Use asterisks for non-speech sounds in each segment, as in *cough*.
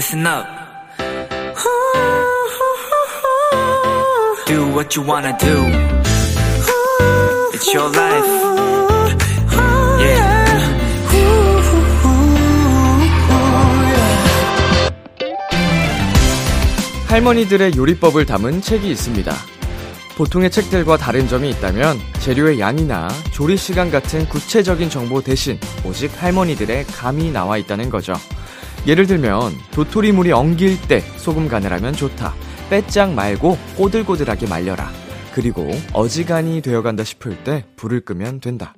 listen up. Do what you wanna do. It's your life. Yeah. 할머니들의 요리법을 담은 책이 있습니다. 보통의 책들과 다른 점이 있다면 재료의 양이나 조리 시간 같은 구체적인 정보 대신 오직 할머니들의 감이 나와 있다는 거죠. 예를 들면 도토리물이 엉길 때 소금 간을 하면 좋다. 빼짝 말고 꼬들꼬들하게 말려라. 그리고 어지간히 되어간다 싶을 때 불을 끄면 된다.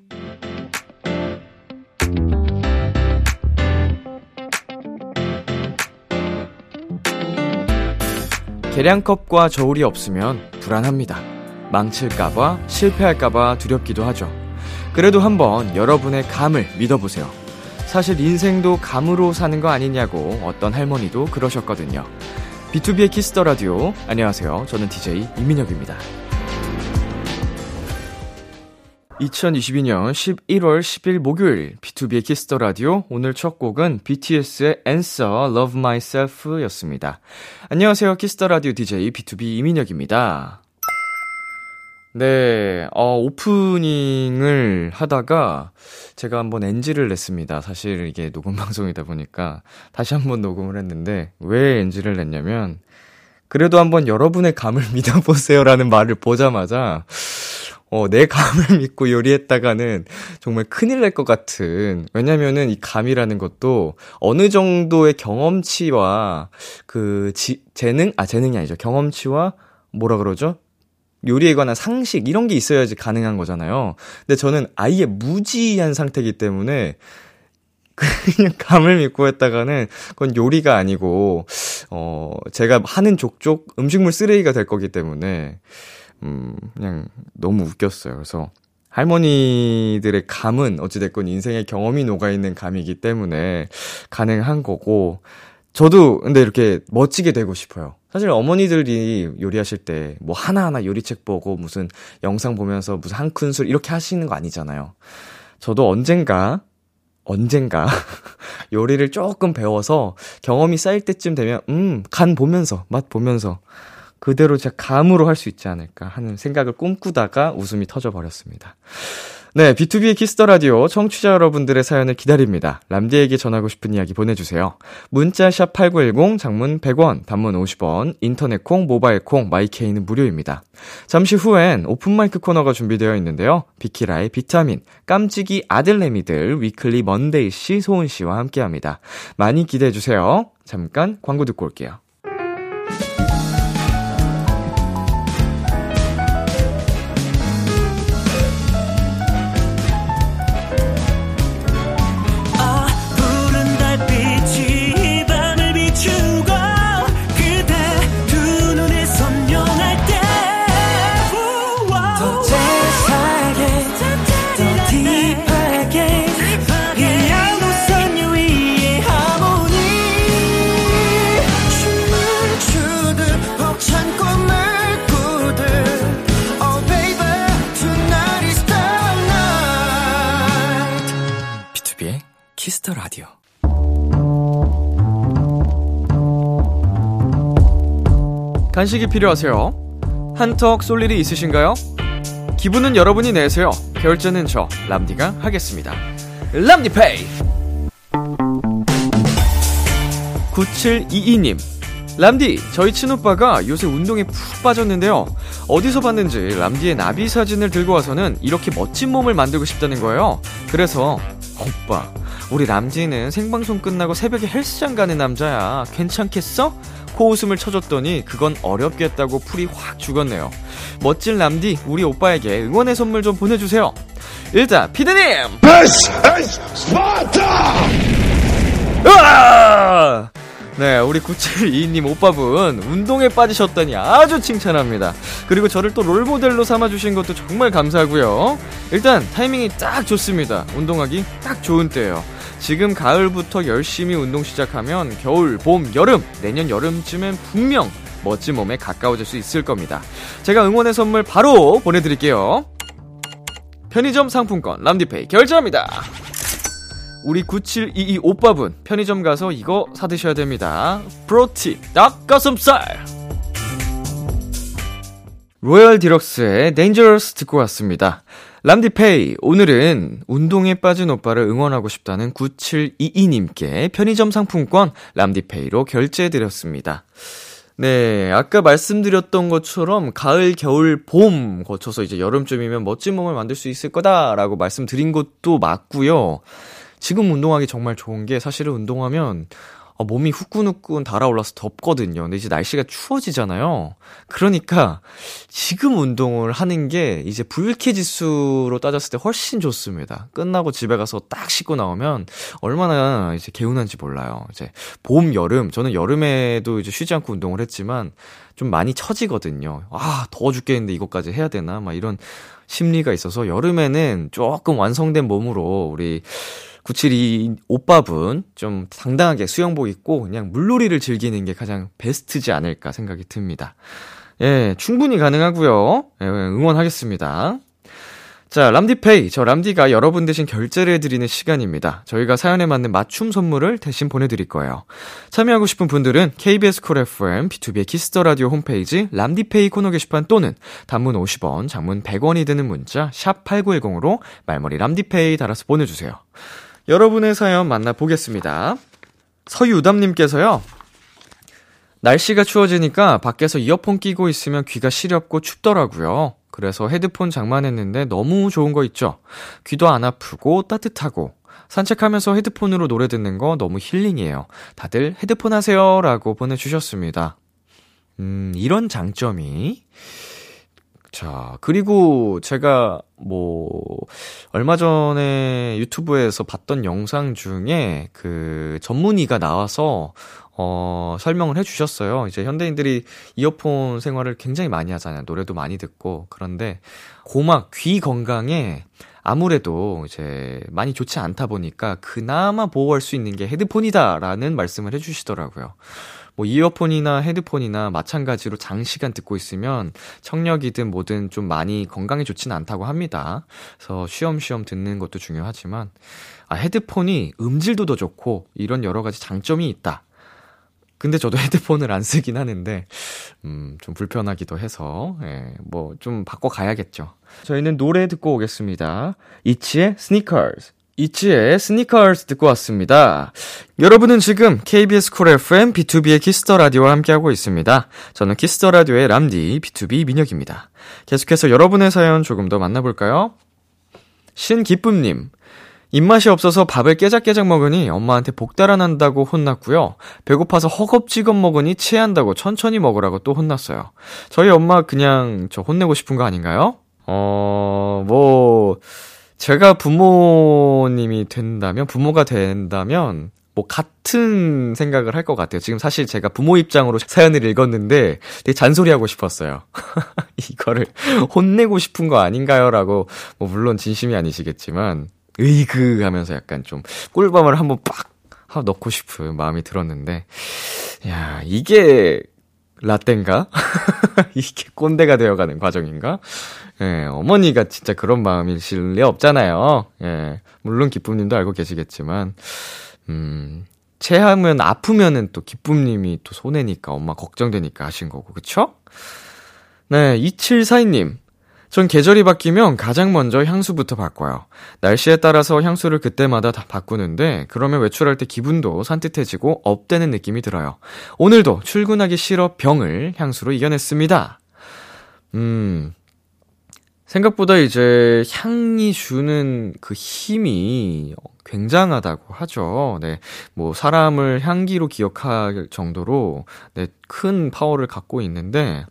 계량컵과 저울이 없으면 불안합니다. 망칠까봐, 실패할까봐 두렵기도 하죠. 그래도 한번 여러분의 감을 믿어보세요. 사실 인생도 감으로 사는 거 아니냐고 어떤 할머니도 그러셨거든요. B2B의 키스터 라디오. 안녕하세요. 저는 DJ 이민혁입니다. 2022년 11월 10일 목요일 B2B의 키스터 라디오 오늘 첫 곡은 BTS의 Answer Love Myself 였습니다. 안녕하세요. 키스터 라디오 DJ B2B 이민혁입니다. 네, 어, 오프닝을 하다가 제가 한번 NG를 냈습니다. 사실 이게 녹음 *laughs* 방송이다 보니까 다시 한번 녹음을 했는데 왜 NG를 냈냐면 그래도 한번 여러분의 감을 *laughs* 믿어보세요라는 말을 보자마자 어, 내 감을 *laughs* 믿고 요리했다가는 정말 큰일 날 것 같은. 왜냐면은 이 감이라는 것도 어느 정도의 경험치와 그 지, 재능? 아, 재능이 아니죠. 경험치와 뭐라 그러죠? 요리에 관한 상식, 이런 게 있어야지 가능한 거잖아요. 근데 저는 아예 무지한 상태이기 때문에 *laughs* 그냥 감을 믿고 했다가는 그건 요리가 아니고, 어, 제가 하는 족족 음식물 쓰레기가 될 거기 때문에, 음, 그냥 너무 웃겼어요. 그래서 할머니들의 감은 어찌됐건 인생의 경험이 녹아있는 감이기 때문에 가능한 거고, 저도 근데 이렇게 멋지게 되고 싶어요. 사실 어머니들이 요리하실 때 뭐 하나하나 요리책 보고 무슨 영상 보면서 무슨 한 큰술 이렇게 하시는 거 아니잖아요. 저도 언젠가, 언젠가 *laughs* 요리를 조금 배워서 경험이 쌓일 때쯤 되면, 음, 간 보면서, 맛 보면서 그대로 제가 감으로 할 수 있지 않을까 하는 생각을 꿈꾸다가 웃음이 터져 버렸습니다. 네, B2B의 키스터 라디오 청취자 여러분들의 사연을 기다립니다. 람디에게 전하고 싶은 이야기 보내주세요. 문자 샵 #8910 장문 100원, 단문 50원, 인터넷 콩, 모바일 콩, 마이케이는 무료입니다. 잠시 후엔 오픈 마이크 코너가 준비되어 있는데요. 비키라의 비타민, 깜찍이 아들내미들 위클리 먼데이 씨, 소은 씨와 함께합니다. 많이 기대해 주세요. 잠깐 광고 듣고 올게요. Kiss the Radio. 간식이 필요하세요? 한턱 쏠 일이 있으신가요? 기분은 여러분이 내세요. 결제는 저 람디가 하겠습니다. 람디페이. 9722님. 람디, 저희 친오빠가 요새 운동에 푹 빠졌는데요. 어디서 봤는지 람디의 나비 사진을 들고 와서는 이렇게 멋진 몸을 만들고 싶다는 거예요. 그래서 오빠, 우리 람디는 생방송 끝나고 새벽에 헬스장 가는 남자야. 괜찮겠어? 코웃음을 쳐줬더니 그건 어렵겠다고 풀이 확 죽었네요. 멋진 람디, 우리 오빠에게 응원의 선물 좀 보내주세요. 일단, 피디님! 스파타! 으아! 네, 우리 9722님 오빠분, 운동에 빠지셨다니 아주 칭찬합니다. 그리고 저를 또 롤모델로 삼아주신 것도 정말 감사하고요. 일단, 타이밍이 딱 좋습니다. 운동하기 딱 좋은 때예요. 지금 가을부터 열심히 운동 시작하면 겨울, 봄, 여름, 내년 여름쯤엔 분명 멋진 몸에 가까워질 수 있을 겁니다. 제가 응원의 선물 바로 보내드릴게요. 편의점 상품권 람디페이 결제합니다. 우리 9722 오빠분 편의점 가서 이거 사드셔야 됩니다. 프로티 닭가슴살. 로얄 디럭스의 Dangerous 듣고 왔습니다. 람디페이, 오늘은 운동에 빠진 오빠를 응원하고 싶다는 9722님께 편의점 상품권 람디페이로 결제해드렸습니다. 네, 아까 말씀드렸던 것처럼 가을, 겨울, 봄 거쳐서 이제 여름쯤이면 멋진 몸을 만들 수 있을 거다라고 말씀드린 것도 맞고요. 지금 운동하기 정말 좋은 게 사실은 운동하면 어, 몸이 후끈후끈 달아올라서 덥거든요. 근데 이제 날씨가 추워지잖아요. 그러니까 지금 운동을 하는 게 이제 불쾌 지수로 따졌을 때 훨씬 좋습니다. 끝나고 집에 가서 딱 씻고 나오면 얼마나 이제 개운한지 몰라요. 이제 봄, 여름, 저는 여름에도 이제 쉬지 않고 운동을 했지만 좀 많이 처지거든요. 아, 더워 죽겠는데 이것까지 해야 되나? 막 이런 심리가 있어서 여름에는 조금 완성된 몸으로 우리 972 오빠분 좀 당당하게 수영복 입고 그냥 물놀이를 즐기는 게 가장 베스트지 않을까 생각이 듭니다. 예, 충분히 가능하고요. 예, 응원하겠습니다. 자, 람디페이. 저 람디가 여러분 대신 결제를 해드리는 시간입니다. 저희가 사연에 맞는 맞춤 선물을 대신 보내드릴 거예요. 참여하고 싶은 분들은 KBS 쿨 FM, B2B의 키스터 라디오 홈페이지 람디페이 코너 게시판 또는 단문 50원, 장문 100원이 드는 문자 샵 8910으로 말머리 람디페이 달아서 보내주세요. 여러분의 사연 만나보겠습니다. 서유담님께서요. 날씨가 추워지니까 밖에서 이어폰 끼고 있으면 귀가 시렵고 춥더라고요. 그래서 헤드폰 장만했는데 너무 좋은 거 있죠? 귀도 안 아프고 따뜻하고 산책하면서 헤드폰으로 노래 듣는 거 너무 힐링이에요. 다들 헤드폰 하세요. 라고 보내주셨습니다. 음, 이런 장점이 자, 그리고 제가 뭐, 얼마 전에 유튜브에서 봤던 영상 중에 그 전문의가 나와서 어, 설명을 해 주셨어요. 이제 현대인들이 이어폰 생활을 굉장히 많이 하잖아요. 노래도 많이 듣고. 그런데 고막, 귀 건강에 아무래도 이제 많이 좋지 않다 보니까 그나마 보호할 수 있는 게 헤드폰이다라는 말씀을 해 주시더라고요. 뭐 이어폰이나 헤드폰이나 마찬가지로 장시간 듣고 있으면 청력이든 뭐든 좀 많이 건강에 좋지는 않다고 합니다. 그래서 쉬엄쉬엄 듣는 것도 중요하지만 아 헤드폰이 음질도 더 좋고 이런 여러 가지 장점이 있다. 근데 저도 *laughs* 헤드폰을 안 쓰긴 하는데, 음, 좀 불편하기도 해서, 예, 뭐, 좀 바꿔가야겠죠. 저희는 노래 듣고 오겠습니다. 이치의 스니커즈. 이치의 스니커즈 듣고 왔습니다. 여러분은 지금 KBS 쿨 FM B2B의 키스터 라디오와 함께하고 있습니다. 저는 키스터 라디오의 람디 B2B 민혁입니다. 계속해서 여러분의 사연 조금 더 만나볼까요? 신기쁨님. 입맛이 없어서 밥을 깨작깨작 먹으니 엄마한테 복달아 난다고 혼났고요. 배고파서 허겁지겁 먹으니 체한다고 천천히 먹으라고 또 혼났어요. 저희 엄마 그냥 저 혼내고 싶은 거 아닌가요? 어, 뭐, 제가 부모님이 된다면, 부모가 된다면, 뭐, 같은 생각을 할 것 같아요. 지금 사실 제가 부모 입장으로 사연을 읽었는데 되게 잔소리하고 싶었어요. *laughs* 이거를 혼내고 싶은 거 아닌가요? 라고, 뭐, 물론 진심이 아니시겠지만, 으이그 하면서 약간 좀 꿀밤을 한번 빡! 넣고 싶은 마음이 들었는데, 야, 이게 라떼인가? *laughs* 이게 꼰대가 되어가는 과정인가? 예, 어머니가 진짜 그런 마음이실 리 없잖아요. 예, 물론 기쁨님도 알고 계시겠지만, 음, 체하면 아프면은 또 기쁨님이 또 손해니까 엄마 걱정되니까 하신 거고, 그쵸? 네, 2742님. 전 계절이 바뀌면 가장 먼저 향수부터 바꿔요. 날씨에 따라서 향수를 그때마다 다 바꾸는데 그러면 외출할 때 기분도 산뜻해지고 업되는 느낌이 들어요. 오늘도 출근하기 싫어 병을 향수로 이겨냈습니다. 음. 생각보다 이제 향이 주는 그 힘이 굉장하다고 하죠. 네. 뭐 사람을 향기로 기억할 정도로 네, 큰 파워를 갖고 있는데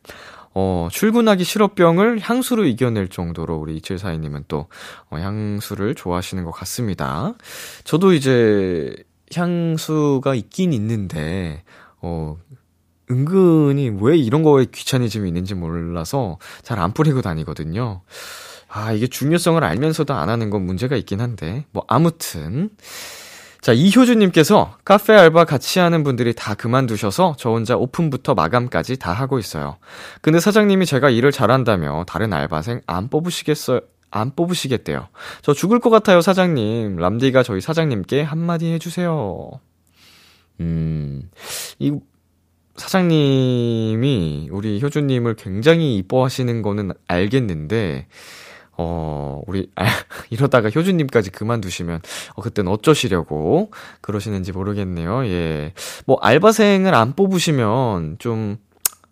어, 출근하기 싫어병을 향수로 이겨낼 정도로 우리 이칠사이님은 또, 어, 향수를 좋아하시는 것 같습니다. 저도 이제 향수가 있긴 있는데, 어, 은근히 왜 이런 거에 귀차니즘이 있는지 몰라서 잘 안 뿌리고 다니거든요. 아, 이게 중요성을 알면서도 안 하는 건 문제가 있긴 한데, 뭐, 아무튼. 자, 이효주님께서 카페 알바 같이 하는 분들이 다 그만두셔서 저 혼자 오픈부터 마감까지 다 하고 있어요. 근데 사장님이 제가 일을 잘한다며 다른 알바생 안 뽑으시겠어요? 안 뽑으시겠대요. 저 죽을 것 같아요, 사장님. 람디가 저희 사장님께 한마디 해주세요. 음, 이 사장님이 우리 효주님을 굉장히 이뻐하시는 거는 알겠는데, 어, 우리, 아, *laughs* 이러다가 효주님까지 그만두시면, 어, 그땐 어쩌시려고 그러시는지 모르겠네요. 예. 뭐, 알바생을 안 뽑으시면 좀,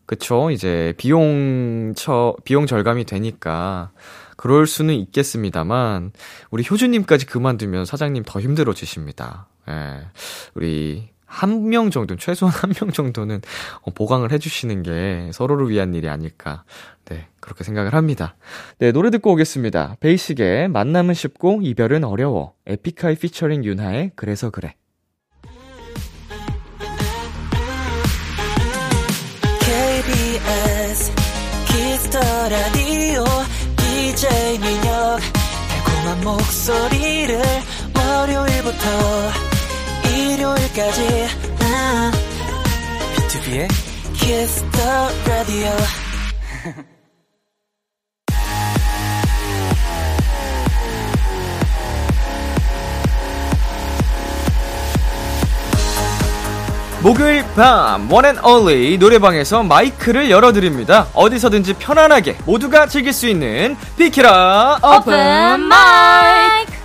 그쵸. 이제, 비용, 처, 비용 절감이 되니까, 그럴 수는 있겠습니다만, 우리 효주님까지 그만두면 사장님 더 힘들어지십니다. 예. 우리, 한 명 정도, 최소한 한 명 정도는 어, 보강을 해주시는 게 서로를 위한 일이 아닐까. 네, 그렇게 생각을 합니다. 네, 노래 듣고 오겠습니다. 베이식의 만남은 쉽고 이별은 어려워. 에픽하이 피처링 윤하의 그래서 그래. Kiss the Radio DJ 민혁 달콤한 목소리를 월요일부터 일요일까지 아, B2B의 키스터 라디오 목요일 밤 one and only 노래방에서 마이크를 열어드립니다. 어디서든지 편안하게 모두가 즐길 수 있는 비키라 오픈 마이크.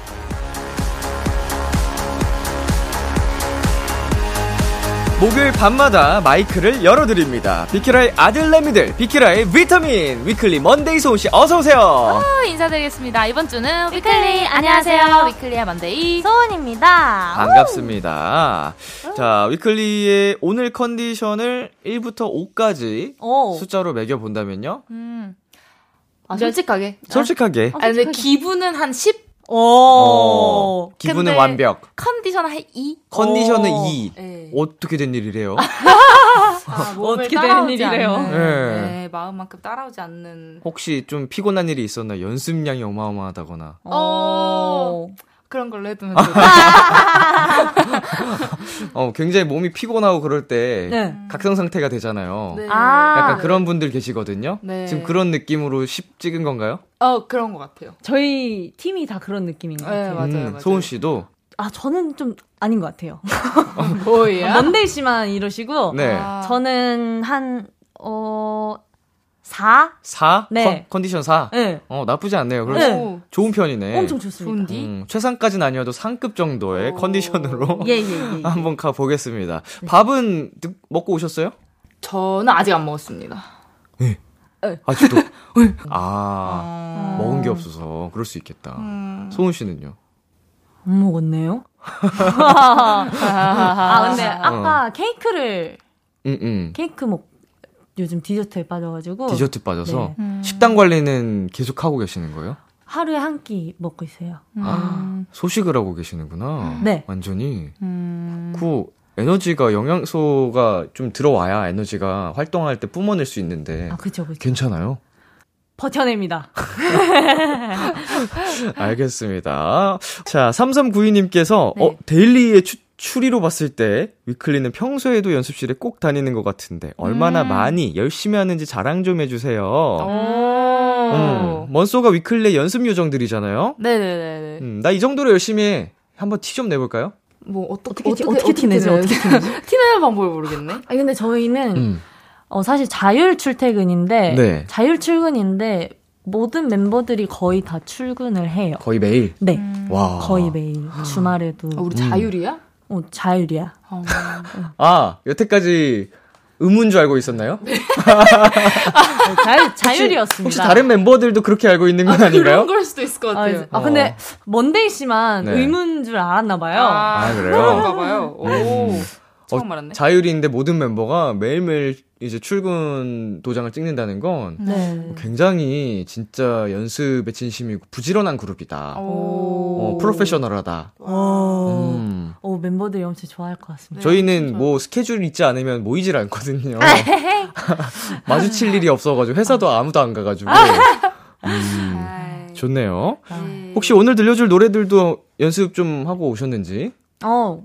목요일 밤마다 마이크를 열어드립니다. 비키라의 아들내미들, 비키라의 비타민, 위클리 먼데이 소은씨 어서오세요. 어, 인사드리겠습니다. 이번 주는 위클리 안녕하세요. 위클리의 먼데이 소은입니다. 반갑습니다. 자, 위클리의 오늘 컨디션을 1부터 5까지 오. 숫자로 매겨본다면요? 음. 아, 솔직하게. 솔직하게. 아, 근데 기분은 한 10? 어, 오. 기분은 근데 완벽. 컨디션 한 2? 컨디션은 오. 2. 네. 어떻게 된 일이래요? *laughs* 아, 어떻게 된 일이래요? 네. 네, 마음만큼 따라오지 않는. 혹시 좀 피곤한 일이 있었나? 연습량이 어마어마하다거나. 어. 그런 걸로 해두면 *laughs* 어, 굉장히 몸이 피곤하고 그럴 때 네. 각성 상태가 되잖아요. 네. 아. 약간 그런 분들 계시거든요. 네. 지금 그런 느낌으로 10 찍은 건가요? 어, 그런 것 같아요. 저희 팀이 다 그런 느낌인 것 네, 같아요. 맞아요, 음, 맞아요. 소은 씨도 아, 저는 좀 아닌 것 같아요. *laughs* 뭐야? 먼데이 씨만 이러시고, 네. 아. 저는 한, 어, 4? 4? 네. 컨, 디션 4? 네. 어, 나쁘지 않네요. 그럼 네. 좋은 편이네. 엄청 좋습니다. 음, 최상까지는 아니어도 상급 정도의 오. 컨디션으로 예, 예, 예. 예. *laughs* 한번 가보겠습니다. 밥은 드- 먹고 오셨어요? 저는 아직 안 먹었습니다. 아직도? *laughs* 네. 아, 먹은 게 없어서 그럴 수 있겠다. 음. 소은 씨는요? 안 먹었네요? *laughs* 아, 근데 아까 케이크를, 응, 응. 케이크 먹, 요즘 디저트에 빠져가지고. 디저트 빠져서 네. 식단 관리는 계속 하고 계시는 거예요? 하루에 한 끼 먹고 있어요. 아, 소식을 하고 계시는구나. 네. 완전히. 음. 그 에너지가 영양소가 좀 들어와야 에너지가 활동할 때 뿜어낼 수 있는데 아, 그죠, 그죠. 괜찮아요? 버텨냅니다. *laughs* 알겠습니다. 자, 3392님께서 네. 어, 데일리의 추, 추리로 봤을 때 위클리는 평소에도 연습실에 꼭 다니는 것 같은데 얼마나 음. 많이 열심히 하는지 자랑 좀 해주세요. 오. 음, 먼소가 위클리의 연습 요정들이잖아요. 네네네. 음, 나 이 정도로 열심히 해. 한번 티 좀 내볼까요? 뭐 어떻게 어떻게, 어떻게, 티내죠? 내요? 어떻게 티내죠? 티내는 방법을 모르겠네. 아니, 근데 저희는, 음. 어, 사실 자율 출퇴근인데, 네. 자율 출근인데, 모든 멤버들이 거의 다 출근을 해요. 거의 매일. 네. 와. 거의 매일. 주말에도. 아, 우리 자율이야? 어, 자율이야. 어. 아, 여태까지 의문 줄 알고 있었나요? *laughs* 어, 자율, 자율이었습니다. 혹시 다른 멤버들도 그렇게 알고 있는 건 아, 닌가요 그런 걸 수도 있을 것 아, 같아요. 아, 근데, 먼데이 씨만 네. 의문 줄 알았나 봐요. 아, 그래요? 그런가 봐요. 오. 음. 처음 알았네. 자율인데 모든 멤버가 매일매일 이제 출근 도장을 찍는다는 건 네. 굉장히 진짜 연습에 진심이고 부지런한 그룹이다. 어, 프로페셔널하다. 어, 음. 어, 멤버들이 엄청 좋아할 것 같습니다. 저희는 뭐 스케줄 있지 않으면 모이질 않거든요. *laughs* 마주칠 일이 없어가지고 회사도 아무도 안 가가지고 음, 아이. 좋네요. 네. 혹시 오늘 들려줄 노래들도 연습 좀 하고 오셨는지? 어,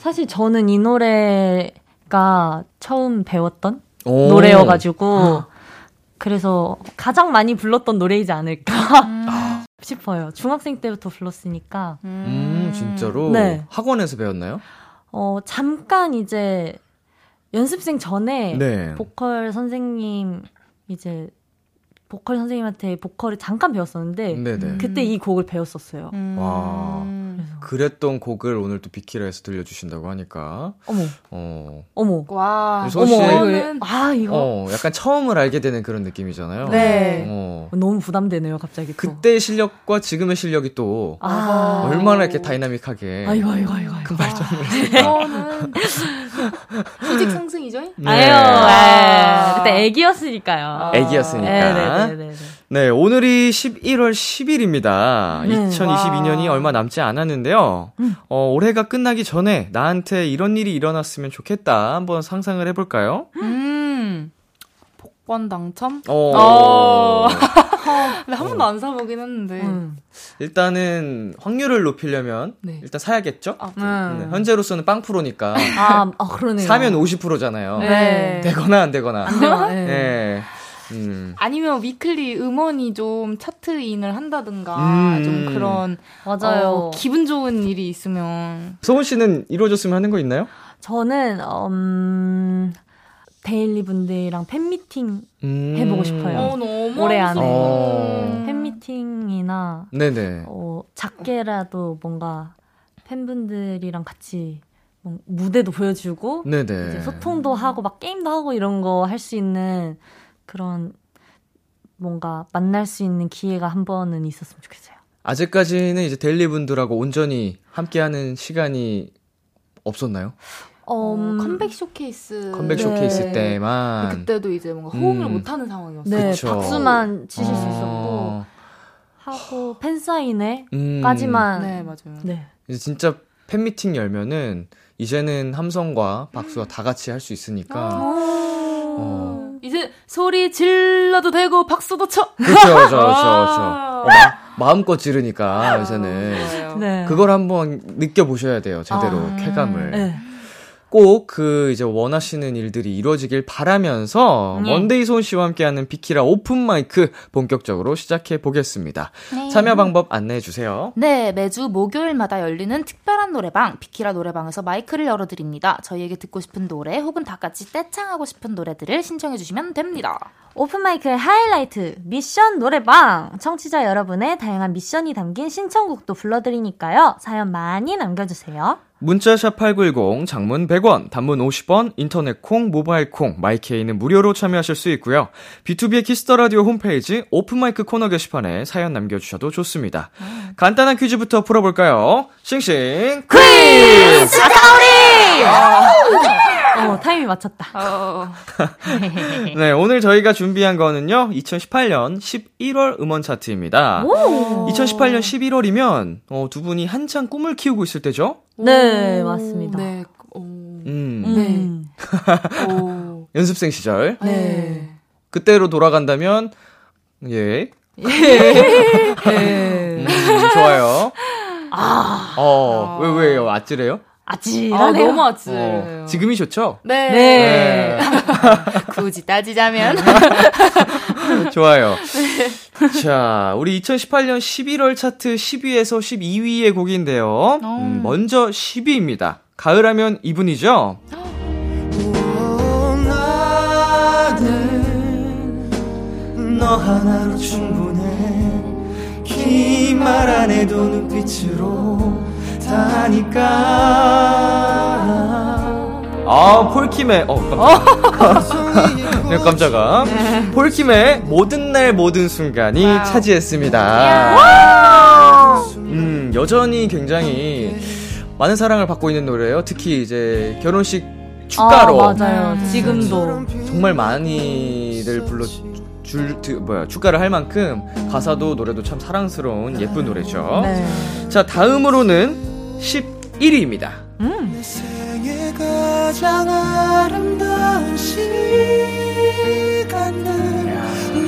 사실 저는 이 노래가 처음 배웠던 오. 노래여가지고, 그래서 가장 많이 불렀던 노래이지 않을까. 싶어요. 중학생 때부터 불렀으니까. 음, 진짜로? 네. 학원에서 배웠나요? 어, 잠깐 이제 연습생 전에 네. 보컬 선생님 이제 보컬 선생님한테 보컬을 잠깐 배웠었는데 네네. 그때 이 곡을 배웠었어요. 음. 와. 그래서 그랬던 곡을 오늘 또 비키라에서 들려주신다고 하니까, 어머 어, 어머 와. 이거는 아 이거 어, 약간 처음을 알게 되는 그런 느낌이잖아요. 네. 어. 너무 부담되네요 갑자기 또. 그때의 실력과 지금의 실력이 또 아 얼마나 이렇게 다이나믹하게 아이고 아이고 아이고 아이고. 큰 발전을 이거는 *laughs* 수직 상승이죠? 네. 아유, 아, 그때 애기였으니까요. 애기였으니까. 네네네네. 네, 오늘이 11월 10일입니다. 네. 2022년이 와. 얼마 남지 않았는데요. 음. 어, 올해가 끝나기 전에 나한테 이런 일이 일어났으면 좋겠다. 한번 상상을 해볼까요? 음. 복권 당첨? 어. *laughs* 어. *laughs* 근데 한 번도 안 사보긴 했는데. 음. 일단은 확률을 높이려면 네. 일단 사야겠죠? 아, 음. 네, 현재로서는 빵 프로니까 *laughs* 아, 아 그러네요. 사면 50%잖아요. 네. 되거나 안 되거나. 안 돼요. 네. 네. 음. 아니면 위클리 음원이 좀 차트인을 한다든가 음. 좀 그런 맞아요. 어, 기분 좋은 일이 있으면 소은 씨는 이루어졌으면 하는 거 있나요? 저는 음, 데일리 분들이랑 팬미팅 음. 해보고 싶어요. 어 너무 올해 안에. 어. 팬미팅이나 네네. 어, 작게라도 뭔가 팬분들이랑 같이 뭐 무대도 보여주고 네네. 이제 소통도 하고 막 게임도 하고 이런 거 할 수 있는 그런 뭔가 만날 수 있는 기회가 한 번은 있었으면 좋겠어요. 아직까지는 이제 데일리 분들하고 온전히 함께하는 시간이 없었나요? 어, 음, 컴백 쇼케이스 컴백 네. 쇼케이스 때만. 그때도 이제 뭔가 호응을 음. 못하는 상황이었어요. 네, 그쵸. 박수만 치실 수 어. 있었고 하고 팬 사인회까지만 음. 네 맞아요. 네. 이제 진짜 팬 미팅 열면은 이제는 함성과 박수가 다 같이 할 수 있으니까. 어. 이제 소리 질러도 되고 박수도 쳐. 그렇죠, 그렇죠, 그렇죠. 아. 어, 마, 마음껏 지르니까 요새는. 좋아요. 네. 그걸 한번 느껴보셔야 돼요, 제대로 아. 쾌감을. 네. 꼭 그 이제 원하시는 일들이 이루어지길 바라면서 네. 먼데이 소은 씨와 함께하는 비키라 오픈 마이크 본격적으로 시작해 보겠습니다. 네. 참여 방법 안내해 주세요. 네, 매주 목요일마다 열리는 특별한 노래방, 비키라 노래방에서 마이크를 열어 드립니다. 저희에게 듣고 싶은 노래 혹은 다 같이 떼창하고 싶은 노래들을 신청해 주시면 됩니다. 오픈 마이크의 하이라이트 미션 노래방 청취자 여러분의 다양한 미션이 담긴 신청곡도 불러드리니까요 사연 많이 남겨주세요 문자샵 8910, 장문 100원, 단문 50원, 인터넷 콩, 모바일 콩, 마이케이는 무료로 참여하실 수 있고요. B2B의 키스터 라디오 홈페이지 오픈 마이크 코너 게시판에 사연 남겨 주셔도 좋습니다. 간단한 퀴즈부터 풀어 볼까요? 싱싱 퀴즈! 어 타이밍 맞췄다 어, *laughs* 네, 오늘 저희가 준비한 거는요, 2018년 11월 음원 차트입니다. 2018년 11월이면, 어, 두 분이 한창 꿈을 키우고 있을 때죠? 네 맞습니다 네. 오. 음, 음. 오. *laughs* 연습생 시절. 네. 그때로 돌아간다면, 예. 네. 음, 좋아요. 어, 왜, 왜요? 아찔해요? 아, 아찔하네요 너무 아찔. 어, 지금이 좋죠? 네. 네. *laughs* 굳이 따지자면. *laughs* 좋아요. 자, 우리 2018년 11월 차트 10위에서 12위의 곡인데요. 음, 먼저 10위입니다. 가을하면 이분이죠? 너 하나로 충분해 긴 말 안 해도 눈빛으로 다니까 아, 폴킴의, 어, 깜짝이야. *laughs* 네, 깜짝아. 폴킴의 모든 날 모든 순간이 차지했습니다. 음, 여전히 굉장히 많은 사랑을 받고 있는 노래예요. 특히 이제 결혼식 축가로 아, 맞아요 지금도 정말 많이들 불러 줄 드- 뭐야 축가를 할 만큼 가사도 노래도 참 사랑스러운 예쁜 노래죠. 네. 자 다음으로는 11위입니다. 내 생애 가장 아름다운 시간들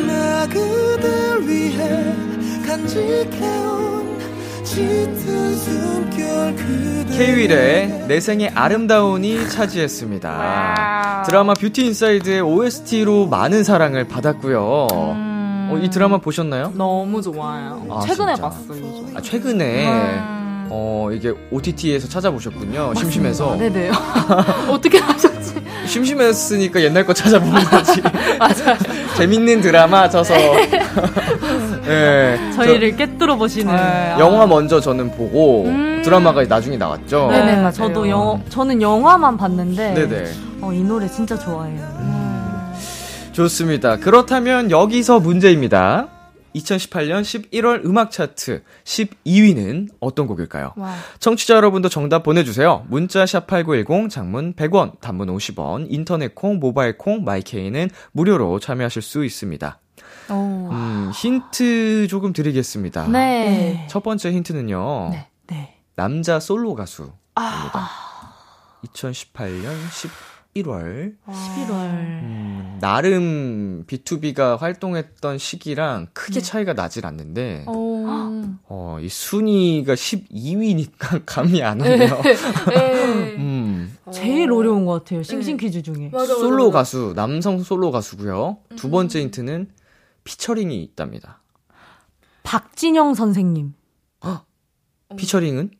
나 그댈 위해 간직해온 짙은 숨결 그대 K-윌의 내 생의 아름다운이 차지했습니다. 드라마 뷰티 인사이드의 OST로 많은 사랑을 받았고요. 음. 어, 이 드라마 보셨나요? 너무 좋아요. 아, 최근에 진짜? 봤어요. 저. 아, 최근에 음. 어, 이게 OTT에서 찾아보셨군요. 심심해서. 네네. *laughs* 어떻게 하셨지? 심심했으니까 옛날 거 찾아보는 거지. *laughs* 맞아요. 재밌는 드라마 쳐서. *laughs* 네. 저희를 꿰뚫어 보시는. 저 영화 먼저 저는 보고 음. 드라마가 나중에 나왔죠. 네네, 맞아요. 저도 영, 저는 영화만 봤는데. 네네. 어, 이 노래 진짜 좋아해요. 좋습니다. 그렇다면 여기서 문제입니다. 2018년 11월 음악 차트 12위는 어떤 곡일까요? 와. 청취자 여러분도 정답 보내주세요. 문자 샵8910 장문 100원, 단문 50원, 인터넷 콩, 모바일 콩, 마이케이는 무료로 참여하실 수 있습니다. 오. 음, 힌트 조금 드리겠습니다. 네. 첫 번째 힌트는요. 네. 네. 남자 솔로 가수입니다. 2018년 11월 11월. 음, 나름 B2B가 활동했던 시기랑 크게 차이가 나질 않는데 오. 어, 이 순위가 12위니까 *laughs* 감이 안 오네요. 네. *laughs* 음, 제일 어려운 것 같아요. 싱싱 퀴즈 중에. 솔로 가수, 남성 솔로 가수고요. 두 번째 힌트는 피처링이 있답니다. 박진영 선생님. 피처링은?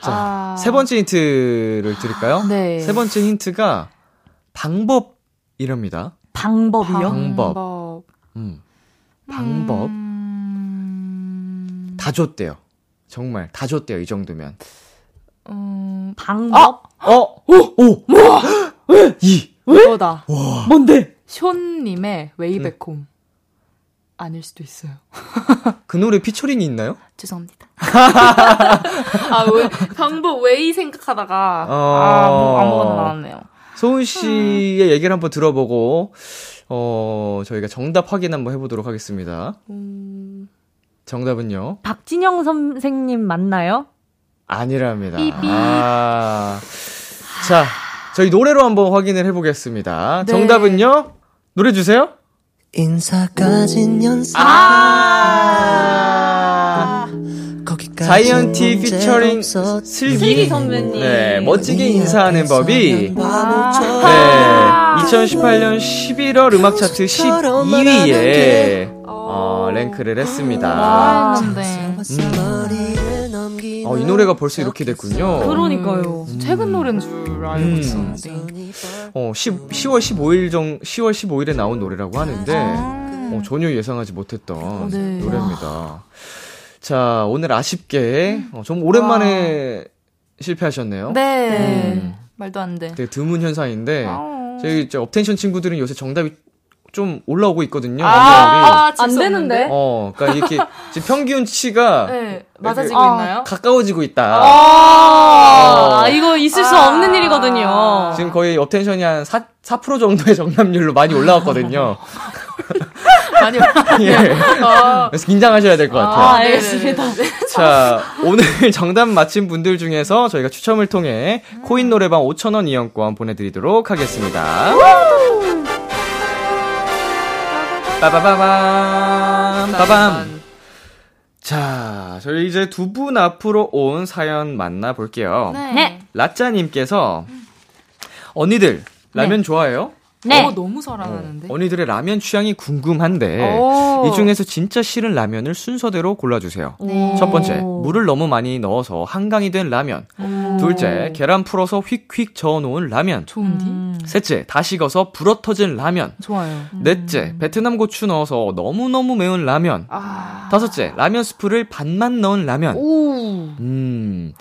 자, 아. 세 번째 힌트를 드릴까요? 네. 세 번째 힌트가 방법이랍니다. 방법이요? 방법. 음, 방법. 음. 다 줬대요. 정말 다 줬대요. 이 정도면. 음. 방법? 어, 오, 오, *gasps* 이, 이거다. 뭔데? 숀님의 Way Back Home. 아닐 수도 있어요. *laughs* 그 노래 피처링이 있나요? 죄송합니다. 아, 왜, 방법 way 생각하다가, 어. 아, 뭐, 아무거나 나왔네요. 소은 씨의 얘기를 한번 들어보고, 어, 저희가 정답 확인 한번 해보도록 하겠습니다. 음, 정답은요? 박진영 선생님 맞나요? 아니랍니다. 아. 자, 저희 노래로 한번 확인을 해보겠습니다. 네. 정답은요? 노래 주세요. 인사까진 연습 아. 자이언티 피처링 슬기. 슬기 선배님. 네, 멋지게 네 인사하는 법이. 바보처럼 네, 2018년 11월 음악 차트 12위에 어, 랭크를 했습니다. 아, 했는데. 머리를 넘기는 어, 이 노래가 벌써 이렇게 됐군요. 그러니까요. 최근 노래인 줄 알고 음. 있었는데. 어, 10, 10월 15일 정, 10월 15일에 나온 노래라고 하는데, 어, 전혀 예상하지 못했던 네. 노래입니다. 자, 오늘 아쉽게, 어, 좀 오랜만에 실패하셨네요. 네. 음. 말도 안 돼. 되게 드문 현상인데, 아. 저희 이제 업텐션 친구들은 요새 정답이 좀 올라오고 있거든요. 아. 아, 안 되는데? 어, 그러니까 이렇게 지금 평균치가 네, 맞아지고 이렇게 있나요? 가까워지고 있다. 아, 이거 있을 수 아. 없는 일이거든요. 지금 거의 업텐션이 한 4, 4% 정도의 정답률로 많이 올라왔거든요. *laughs* 많이 *laughs* 예. 아, 그래서 긴장하셔야 될 것 같아요. 아. 알겠습니다. 자, 오늘 *laughs* 정답 맞힌 분들 중에서 저희가 추첨을 통해 코인 노래방 5,000원 이용권 보내드리도록 하겠습니다. 빠바바밤, 빠밤. 자, 저희 이제 두 분 앞으로 온 사연 만나볼게요. 네. 라짜님께서, 언니들, 라면 좋아해요? 네. 어, 너무 사랑하는데. 언니들의 라면 취향이 궁금한데, 오. 이 중에서 진짜 싫은 라면을 순서대로 골라주세요. 네. 첫 번째, 물을 너무 많이 넣어서 한강이 된 라면. 둘째, 계란 풀어서 휙휙 저어놓은 라면. 좋은디? 음. 셋째, 다 식어서 불어터진 라면. 좋아요. 넷째, 베트남 고추 넣어서 너무 너무 매운 라면. 아. 다섯째, 라면 스프를 반만 넣은 라면. 오. 음.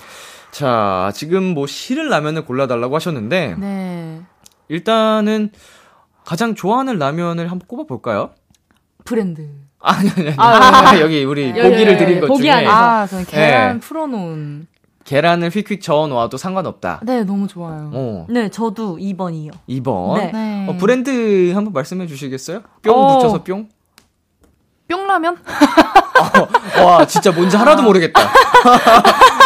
자, 지금 뭐 싫은 라면을 골라달라고 하셨는데, 네. 일단은 가장 좋아하는 라면을 한번 꼽아 볼까요? 브랜드. 아니, 아니, 아니. 아, 여기 우리 예, 고기를 예, 드린 예. 것 고기 중에. 아, 저는 계란 네. 풀어 놓은. 계란을 휙휙 저어 놓아도 상관없다. 네, 너무 좋아요. 어, 네, 저도 2번이요. 2번. 네. 네. 어, 브랜드 한번 말씀해 주시겠어요? 뿅 어. 붙여서 뿅? 뿅라면? 와, 진짜 뭔지 하나도 모르겠다. *laughs*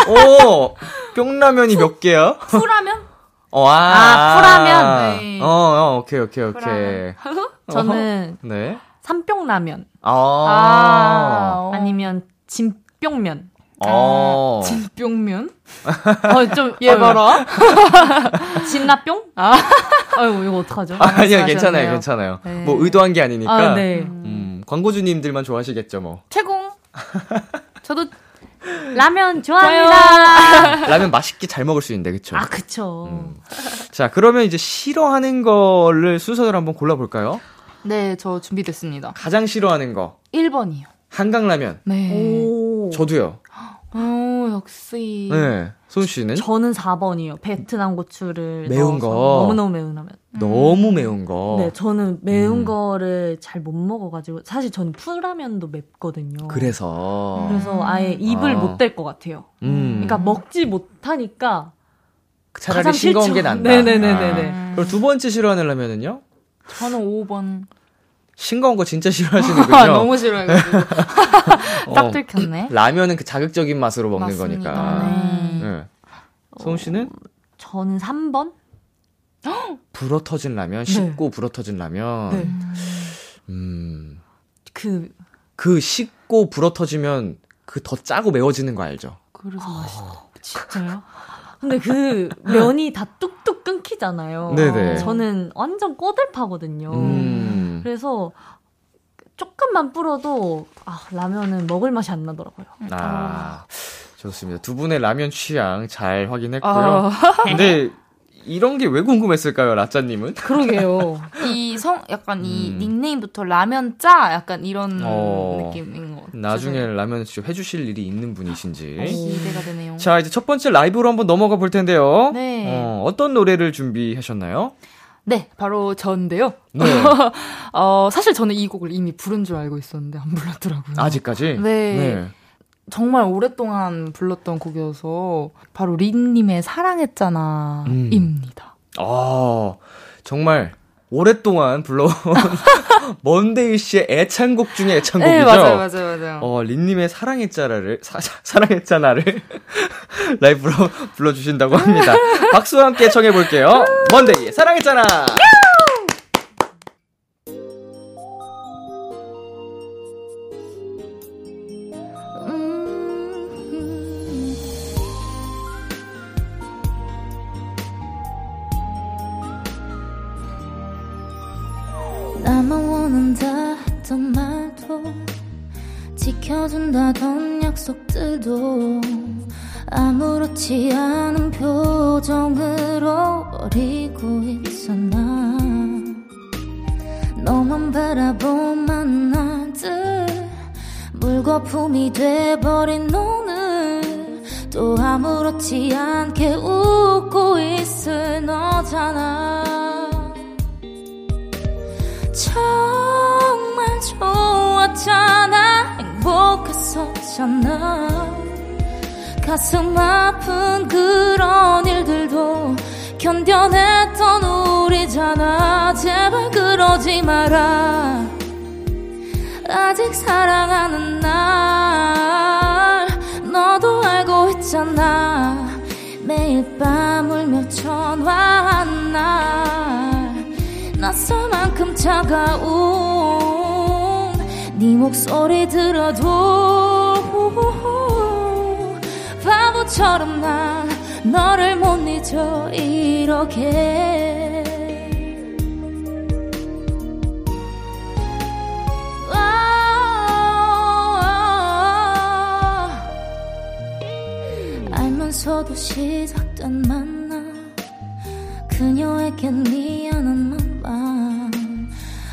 오, 뿅라면이 몇 개야? 풀라면? 어, 아, 아, 풀라면? 네. 어, 어, 오케이, 오케이, 오케이. 풀라면. 저는 네. 삼뿅라면. 아, 아, 아니면 진뿅면. 어. 진뿅면? *laughs* 어, 좀, 얘 봐라. 진라뿅? 아. 아유, 이거 어떡하죠? 아니요, 말씀하셨네요. 괜찮아요, 괜찮아요. 네. 뭐 의도한 게 아니니까. 아, 네. 음, 광고주님들만 좋아하시겠죠, 뭐. 최공. *laughs* 라면 좋아합니다. *laughs* 라면 맛있게 잘 먹을 수 있는데, 그쵸? 아, 그쵸. 음. 자, 그러면 이제 싫어하는 거를 순서대로 한번 골라볼까요? 네, 저 준비됐습니다. 가장 싫어하는 거. 1번이요. 한강라면. 네. 오. 저도요. 어, 역시. 네. 소은 씨는? 저는 4번이요. 베트남 고추를 매운 넣어서 거. 너무너무 매운 라면. 너무 매운 거. 네, 저는 매운 음. 거를 잘 못 먹어 가지고 사실 저는 풀라면도 맵거든요. 그래서. 그래서 아예 입을 아. 못댈 것 같아요. 음. 그러니까 먹지 못하니까 차라리 가장 싱거운 싫죠. 게 난다. 네네네네네. 아. 그리고 두 번째 싫어하는 라면은요? 저는 5번. 싱거운 거 진짜 싫어하시는군요. 아, *laughs* 너무 싫어해가지고. 어, *laughs* 딱 들켰네. *laughs* 라면은 그 자극적인 맛으로 먹는 맞습니다. 거니까. 네. 네. 소은 씨는 저는 3번? *gasps* 불어 터진 라면, 씹고 불어 터진 라면. 네. 음. 그 그 씹고 불어 터지면 그 더 짜고 매워지는 거 알죠? 그래서 맛있다. 진짜요? 근데 그 면이 다 뚝뚝 끊기잖아요. 네네. 저는 완전 꼬들파거든요. 음. 그래서 조금만 불어도 아, 라면은 먹을 맛이 안 나더라고요. 아, 좋습니다. 두 분의 라면 취향 잘 확인했고요. 아. *laughs* 근데 이런 게 왜 궁금했을까요, 라짜님은? 그러게요. *laughs* 이 성, 약간 이 음. 닉네임부터 라면 짜? 약간 이런 어. 느낌인 것 같아요. 나중에 라면 씨 해주실 일이 있는 분이신지. 기대가 되네요. 자, 이제 첫 번째 라이브로 한번 넘어가 볼 텐데요. 네. 어, 어떤 노래를 준비하셨나요? 네, 바로 저인데요. 네. *laughs* 어, 사실 저는 이 곡을 이미 부른 줄 알고 있었는데 안 불렀더라고요. 아직까지? 네. 정말 오랫동안 불렀던 곡이어서 바로 린님의 사랑했잖아입니다. 아, 정말 오랫동안 불러온 *laughs* 먼데이 씨의 애창곡 중에 애창곡이죠. 네, 맞아요, 맞아요, 맞아요. 어, 린님의 사랑했잖아를, 사, 사- 사랑했잖아를 *laughs* 라이브로 불러주신다고 합니다. 박수와 함께 청해 볼게요. 먼데이의 사랑했잖아! 아무렇지 않은 표정으로 버리고 있었나. 너만 바라보만 나들 물거품이 돼버린 오늘 또 아무렇지 않게 웃고 있을 너잖아. 정말 좋았잖아 행복했었잖아 가슴 아픈 그런 일들도 견뎌냈던 우리잖아. 제발 그러지 마라. 아직 사랑하는 날 너도 알고 있잖아. 매일 밤 울며 전화한 날 낯설 만큼 차가운 네 목소리 들어도 바보처럼 난 너를 못 잊어 이렇게. 아, 알면서도 시작된 만남 그녀에겐 미안한 맘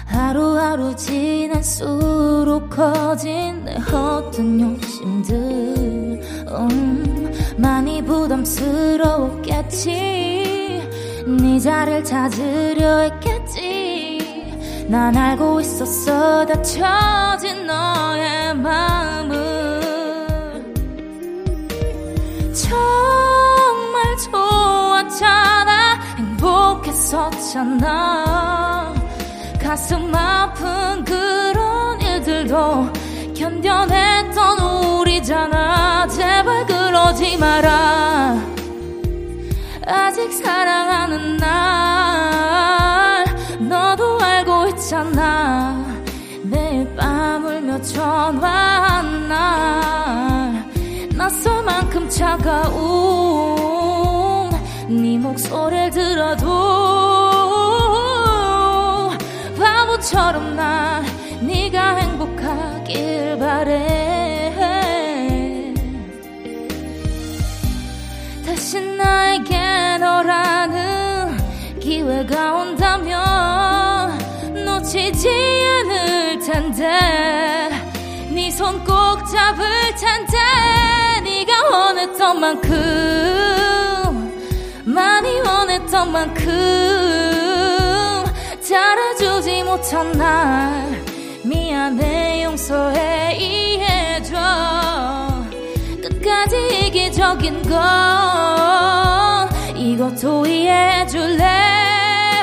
하루하루 지날수록 커진 내 헛된 욕심들 음, 많이 부담스러웠겠지. 네 자리를 찾으려 했겠지. 난 알고 있었어. 닫혀진 너의 마음을 정말 좋았잖아. 행복했었잖아. 가슴 아픈 그런 일들도 견뎌냈던 우리잖아. 제발 그러지 마라. 아직 사랑하는 날 너도 알고 있잖아. 매일 밤 울며 전화한 날 낯설 만큼 차가운 네 목소리를 들어도 바보처럼 난네 네가 행복 하길 바래. 다시 나에게 너라는 기회가 온다면 놓치지 않을 텐데. 네 손 꼭 잡을 텐데. 네가 원했던 만큼 많이 원했던 만큼 잘해주지 못한 날 미안해 용서해 이해해줘. 끝까지 이기적인 건 이것도 이해해줄래?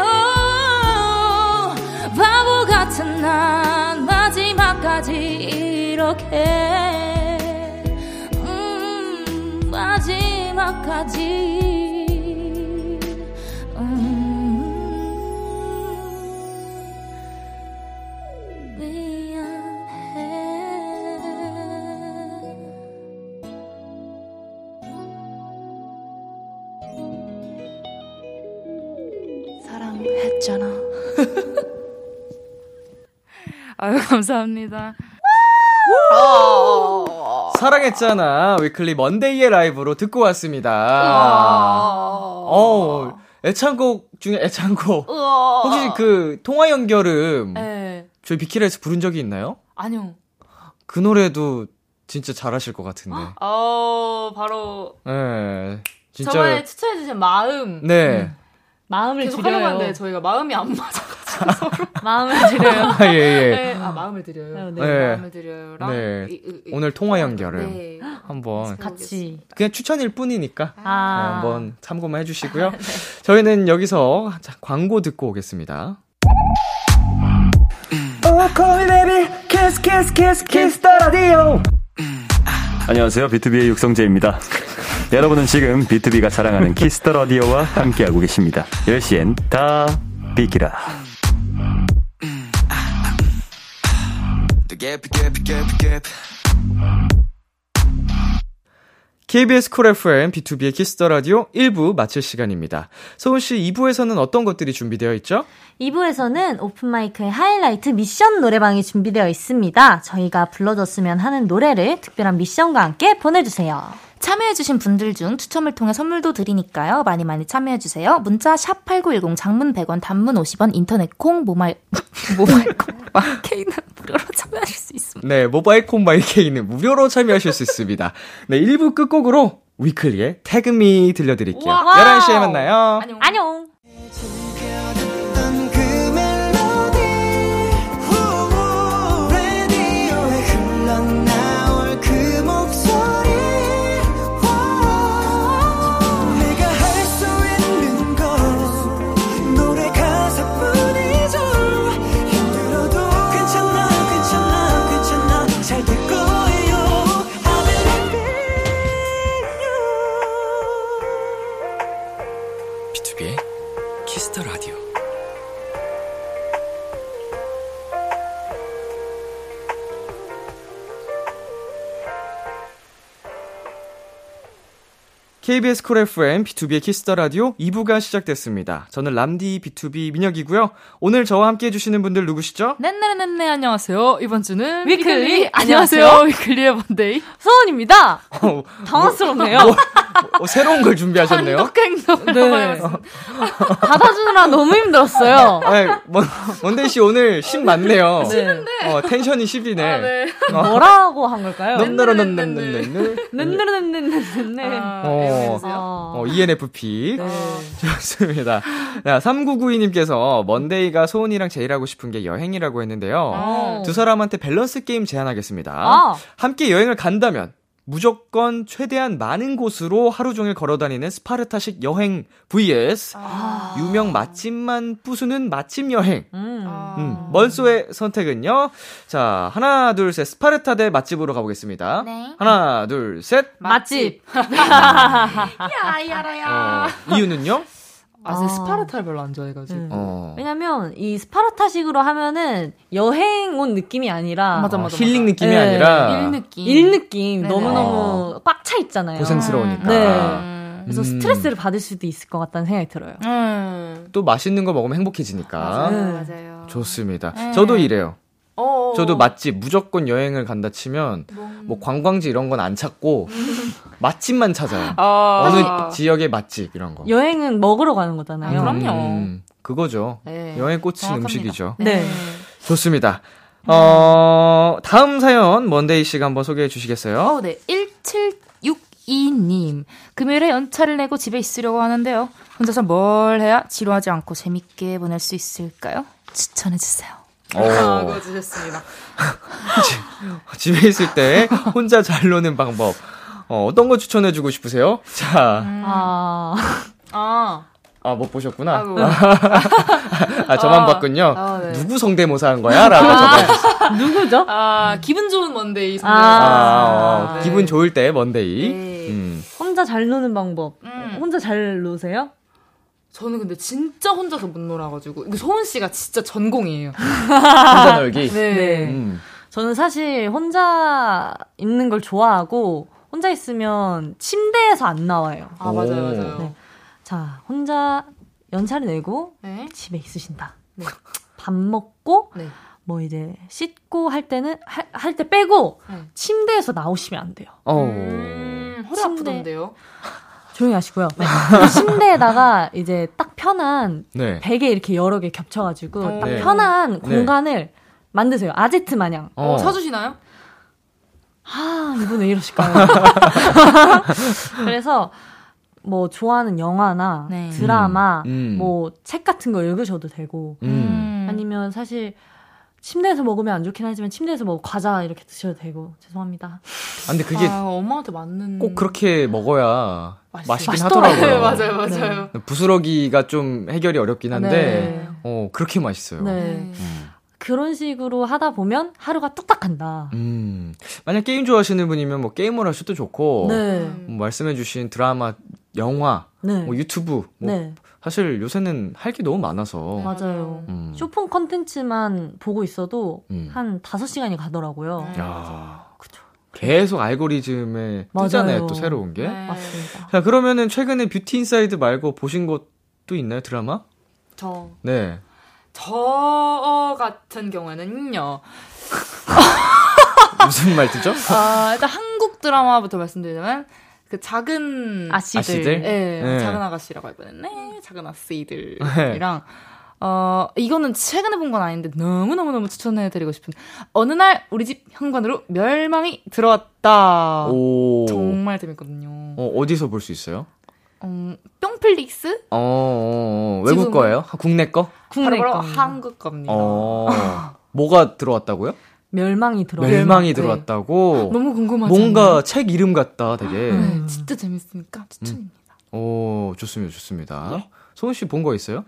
오, 바보 같은 난 마지막까지 이렇게. 음, 마지막까지 했잖아. *laughs* 아유, 감사합니다. 사랑했잖아. 위클리 먼데이의 라이브로 듣고 왔습니다. 어, 애창곡 중에 애창곡. 혹시 그 통화 연결음 네. 저희 비키라에서 부른 적이 있나요? 아니요. 그 노래도 진짜 잘하실 것 같은데. 어, 바로 예. 진짜 저번에 추천해주신 마음. 네. 마음을 계속 드려요. 하려는데 저희가 마음이 안 맞아. *laughs* 마음을 드려요. *laughs* 아, 예, 예. 네. 아, 마음을 드려요. 네. 네. 마음을 드려요랑 네. 이- 이- 이- 오늘 통화 연결음 네. 한번 같이. 그냥 추천일 뿐이니까 네, 아. 한번 참고만 해주시고요. *laughs* 저희는 여기서 자, 광고 듣고 오겠습니다. 안녕하세요. 비투비의 육성재입니다. 여러분은 지금 비투비가 자랑하는 *laughs* Kiss the Radio와 함께하고 계십니다. 10시엔 다 비키라. KBS 쿨 FM B2B의 키스터 라디오 1부 마칠 시간입니다. 소은 씨 2부에서는 어떤 것들이 준비되어 있죠? 2부에서는 오픈 마이크의 하이라이트 미션 노래방이 준비되어 있습니다. 저희가 불러줬으면 하는 노래를 특별한 미션과 함께 보내 주세요. 참여해주신 분들 중 추첨을 통해 선물도 드리니까요. 많이 많이 참여해주세요. 문자 샵8910 장문 100원 단문 50원 인터넷 콩 모바일 *laughs* 모바일 콩 마이케이는 무료로 참여하실 수 있습니다. 네, 모바일 콩 마이케이는 무료로 참여하실 수 있습니다. 네, 1부 끝곡으로 위클리의 Tag Me 들려드릴게요. 와우. 11시에 만나요. 안녕! 그 KBS 쿨 FM B2B의 키스터 라디오 2부가 시작됐습니다. 저는 람디 BTOB 민혁이고요. 오늘 저와 함께 해주시는 분들 누구시죠? 네네네네 안녕하세요. 이번 주는 위클리, 위클리 안녕하세요. 위클리의 먼데이 소은입니다! 어, 당황스럽네요. 어, 새로운 걸 준비하셨네요. 행동. 네. *laughs* 받아주느라 너무 힘들었어요. 네, 먼, 먼데이 씨 오늘 10 맞네요. 네. 어, 텐션이 10이네. 아, 네. 뭐라고 한 걸까요? 넌너런넌넌넌넌 는느르는느르네. 아, 어. 애매해서요. 어, ENFP. 네. 좋습니다. 자, 3992님께서 먼데이가 소은이랑 제일 하고 싶은 게 여행이라고 했는데요. 어. 두 사람한테 밸런스 게임 제안하겠습니다. 아. 함께 여행을 간다면 무조건 최대한 많은 곳으로 하루 종일 걸어 다니는 스파르타식 여행 vs 유명 맛집만 부수는 맛집 여행. 음. 음, 먼소의 선택은요. 자, 하나, 둘, 셋. 스파르타 대 맛집으로 가보겠습니다. 네. 하나, 둘, 셋. 맛집. *laughs* 어, 이유는요? 아, 제가 스파르타를 별로 안 좋아해가지고. 음. 어. 왜냐면 이 스파르타식으로 하면은 여행 온 느낌이 아니라 맞아, 어, 맞아, 힐링 맞아. 느낌이 네. 아니라 일 느낌. 일 느낌 네네. 너무너무 꽉차 있잖아요. 고생스러우니까. 네. 음. 그래서 음. 스트레스를 받을 수도 있을 것 같다는 생각이 들어요. 음. 또 맛있는 거 먹으면 행복해지니까. 네. 맞아요, 맞아요. 좋습니다. 네. 저도 이래요. 어, 어. 저도 맛집 무조건 여행을 간다 치면 뭐 관광지 이런 건 안 찾고 *laughs* 맛집만 찾아요. 아. 어느 지역의 맛집 이런 거. 여행은 먹으러 가는 거잖아요. 아, 그럼요. 음, 그거죠. 네. 여행 꽂힌 정확합니다. 음식이죠. 네. 좋습니다. 어, 다음 사연 먼데이 씨가 한번 소개해 주시겠어요? 어, 네. 1762님. 금요일에 연차를 내고 집에 있으려고 하는데요. 혼자서 뭘 해야 지루하지 않고 재밌게 보낼 수 있을까요? 추천해 주세요. 어, 아, 그거 주셨습니다. *laughs* 집에 있을 때 혼자 잘 노는 방법. 어, 어떤 거 추천해 주고 싶으세요? 자, 아, 아, *laughs* 아, 못 보셨구나. 아이고. 아, 저만 아, 봤군요. 아, 네. 누구 성대모사 한 거야? 라고 적어주셨어요. *laughs* 누구죠? 아, 기분 좋은 먼데이 선배. 아, 어, 네. 기분 좋을 때 먼데이. 네. 음. 혼자 잘 노는 방법. 음. 혼자 잘 노세요? 저는 근데 진짜 혼자서 못 놀아가지고. 이거 소은 씨가 진짜 전공이에요. *laughs* 혼자 놀기. 네. 음. 저는 사실 혼자 있는 걸 좋아하고 혼자 있으면 침대에서 안 나와요. 아, 맞아요, 오. 맞아요. 네. 자, 혼자 연차를 내고 네. 집에 있으신다. 네. 밥 먹고 네. 뭐 이제 씻고 할 때는 할 때 빼고 네. 침대에서 나오시면 안 돼요. 어. 음, 허리 침대. 아프던데요? *laughs* 조용히 하시고요. 그 *laughs* 침대에다가 이제 딱 편한 네. 베개 이렇게 여러 개 겹쳐가지고 어. 딱 네. 편한 공간을 만드세요. 아제트 마냥. 어. 어, 사주시나요? 아, 이분 왜 이러실까요? *laughs* 그래서 뭐 좋아하는 영화나 네. 드라마, 음, 음. 뭐책 같은 거 읽으셔도 되고 음. 아니면 사실 침대에서 먹으면 안 좋긴 하지만 침대에서 뭐 과자 이렇게 드셔도 되고 죄송합니다. 아, 근데 그게 아, 엄마한테 맞는. 꼭 그렇게 먹어야 맛있어요. 맛있긴 맛있더라고요. 하더라고요. 네, 맞아요, 맞아요. 부스러기가 좀 해결이 어렵긴 한데, 네. 어, 그렇게 맛있어요. 네. 음. 그런 식으로 하다 보면 하루가 뚝딱 간다. 음. 만약 게임 좋아하시는 분이면 뭐 게임을 하셔도 좋고, 네. 뭐 말씀해주신 드라마, 영화, 네. 뭐 유튜브, 뭐 네. 사실 요새는 할 게 너무 많아서. 맞아요. 음. 쇼폰 컨텐츠만 보고 있어도 음. 한 5시간이 가더라고요. 야, 그쵸. 계속 알고리즘에 뜨잖아요, 맞아요. 또 새로운 게. 네. 맞습니다. 자, 그러면은 최근에 뷰티 인사이드 말고 보신 것도 있나요, 드라마? 저, 네. 저 같은 경우에는요. *laughs* 무슨 말투죠? 아, 일단 한국 드라마부터 말씀드리자면, 그 작은. 아씨들. 아씨들? 네, 네. 작은 아가씨라고 할 뻔했네. 작은 아씨들이랑. 어, 이거는 최근에 본 건 아닌데 너무 너무 너무 추천해드리고 싶은 어느 날 우리 집 현관으로 멸망이 들어왔다. 오. 정말 재밌거든요. 어, 어디서 볼 수 있어요? 음, 뿅플릭스? 어, 어, 어, 외국 거예요? 국내 거? 국내 바로 거. 바로 한국 겁니다. 어. *laughs* 뭐가 들어왔다고요? 멸망이 들어요. 멸망이 네. 들어왔다고. 너무 궁금하죠. 뭔가 책 이름 같다, 되게. 네, 진짜 재밌으니까 추천입니다. 오, 좋습니다, 좋습니다. 소은 씨 본 거 있어요?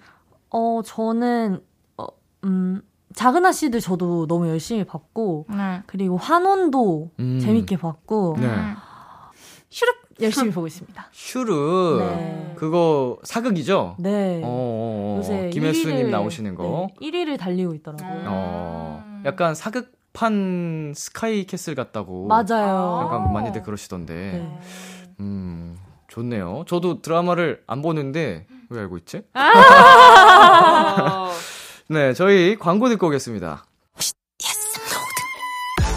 어, 저는, 어, 음, 작은 아씨들 저도 너무 열심히 봤고, 네. 그리고 환원도 음. 재밌게 봤고, 네. 슈룹 열심히 보고 있습니다. 슈르. 네. 그거 사극이죠? 네. 어, 어, 어. 요새 김혜수님 1위를 나오시는 거. 네, 1위를 달리고 있더라고요. 어, 약간 사극판 스카이 캐슬 같다고. 맞아요. 약간 많이들 그러시던데. 네. 음, 좋네요. 저도 드라마를 안 보는데, 왜 알고 있지? 아. *laughs* 네, 저희 광고 듣고 오겠습니다.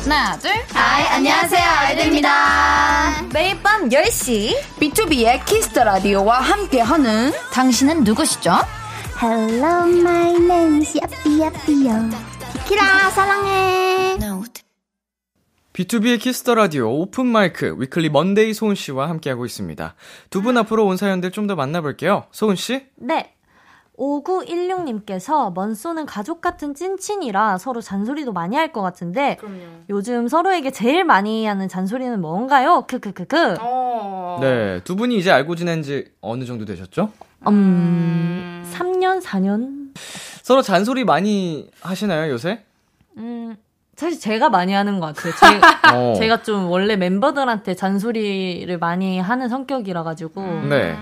하나, 둘. Hi, 안녕하세요. 아이들입니다. 매일 밤 10시 B2B의 키스터 라디오와 함께하는 당신은 누구시죠? Hello, my name is 예삐 예삐요. 키라 사랑해. B2B의 키스터 라디오 오픈 마이크 위클리 먼데이 소은 씨와 함께하고 있습니다. 두 분 앞으로 온 사연들 좀 더 만나볼게요. 소은 씨? 네. 5916님께서 먼소는 가족 같은 찐친이라 서로 잔소리도 많이 할 것 같은데 그럼요. 요즘 서로에게 제일 많이 하는 잔소리는 뭔가요? 크크크크. 어. 네, 두 분이 이제 알고 지낸 지 어느 정도 되셨죠? 음, 3년, 4년? 서로 잔소리 많이 하시나요, 요새? 음, 사실 제가 많이 하는 것 같아요. 제가, *laughs* 어. 제가 좀 원래 멤버들한테 잔소리를 많이 하는 성격이라 가지고 네.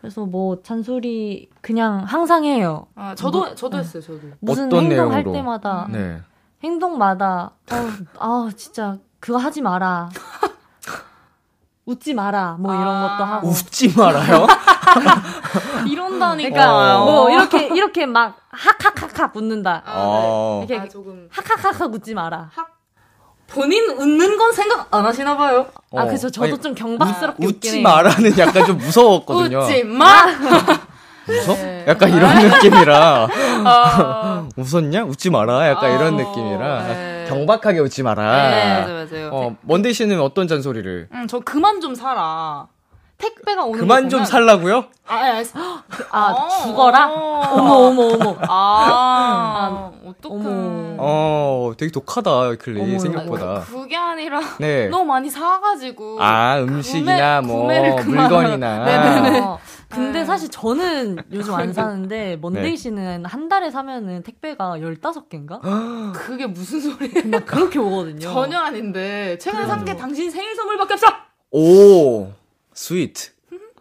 음. 그래서 뭐 잔소리 그냥 항상 해요. 아, 저도, 저도 했어요, 저도. 무슨 어떤 행동할 내용으로? 때마다 네. 행동마다 어, 아 진짜 그거 하지 마라. *laughs* 웃지 마라. 뭐 이런 아. 것도 하고. 웃지 말아요? *laughs* 이런 그런다니까. 그러니까 뭐 이렇게 이렇게 막 학학학학 웃는다. 어. 이렇게 아, 조금 학학학학 웃지 마라. 본인 웃는 건 생각 안 하시나 봐요. 아 어. 그래서 저도 아니, 좀 경박스럽게 웃긴 웃지. 마라는 약간 좀 무서웠거든요. 웃지 마. *laughs* 웃어? 네. 약간 이런 느낌이라 아, *laughs* 웃었냐? 웃지 마라. 약간 이런 어, 느낌이라 네. 경박하게 웃지 마라. 네, 맞아요, 맞아요. 어, 먼데이 씨는 어떤 잔소리를? 응, 저 그만 좀 살아. 택배가 오는 그만 거좀 살라고요? 아, 아, 아 어, *gasps* 죽어라. 어. 어머 어머 어머. 아, 어떡해. 어머. 어, 되게 독하다, 클리, 어머, 생각보다. 그게 아니라 네. *laughs* 너무 많이 사가지고. 아, 음식이나 구매- 뭐, 물건이나. 네네네. *laughs* 어, 근데 사실 저는 요즘 안 *laughs* 사는데 먼데이 네. 씨는 한 달에 사면은 택배가 15개인가? *gasps* 그게 무슨 소리예요? 막 그렇게 오거든요. 전혀 아닌데 최근에 산게 그래가지고. 당신 생일 선물밖에 없어. 오, 스위트.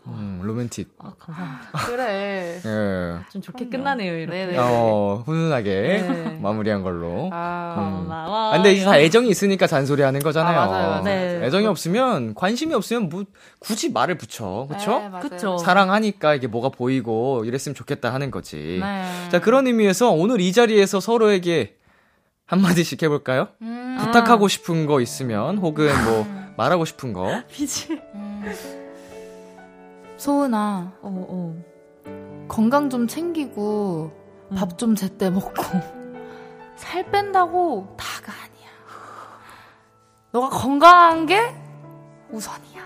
음, 로맨틱. 아, 감사합니다. 그래. *laughs* 예. 좀 좋게 끝나네요, 이렇게. 네네. 어, 훈훈하게 네. *laughs* 마무리한 걸로. 아, 음. 고마워. 아, 근데 이게 다 애정이 있으니까 잔소리 하는 거잖아요. 아, 맞아요, 맞아요. 네. 애정이 없으면, 관심이 없으면 뭐, 굳이 말을 붙여. 그쵸? 네. 그쵸. 사랑하니까 이게 뭐가 보이고 이랬으면 좋겠다 하는 거지. 네. 자, 그런 의미에서 오늘 이 자리에서 서로에게 한마디씩 해볼까요? 음. 부탁하고 싶은 거 있으면, 혹은 뭐, 말하고 싶은 거. *laughs* 비질. 소은아, 어, 어. 건강 좀 챙기고 음. 밥좀 제때 먹고 *laughs* 살 뺀다고 다가 아니야. 너가 건강한 게 우선이야.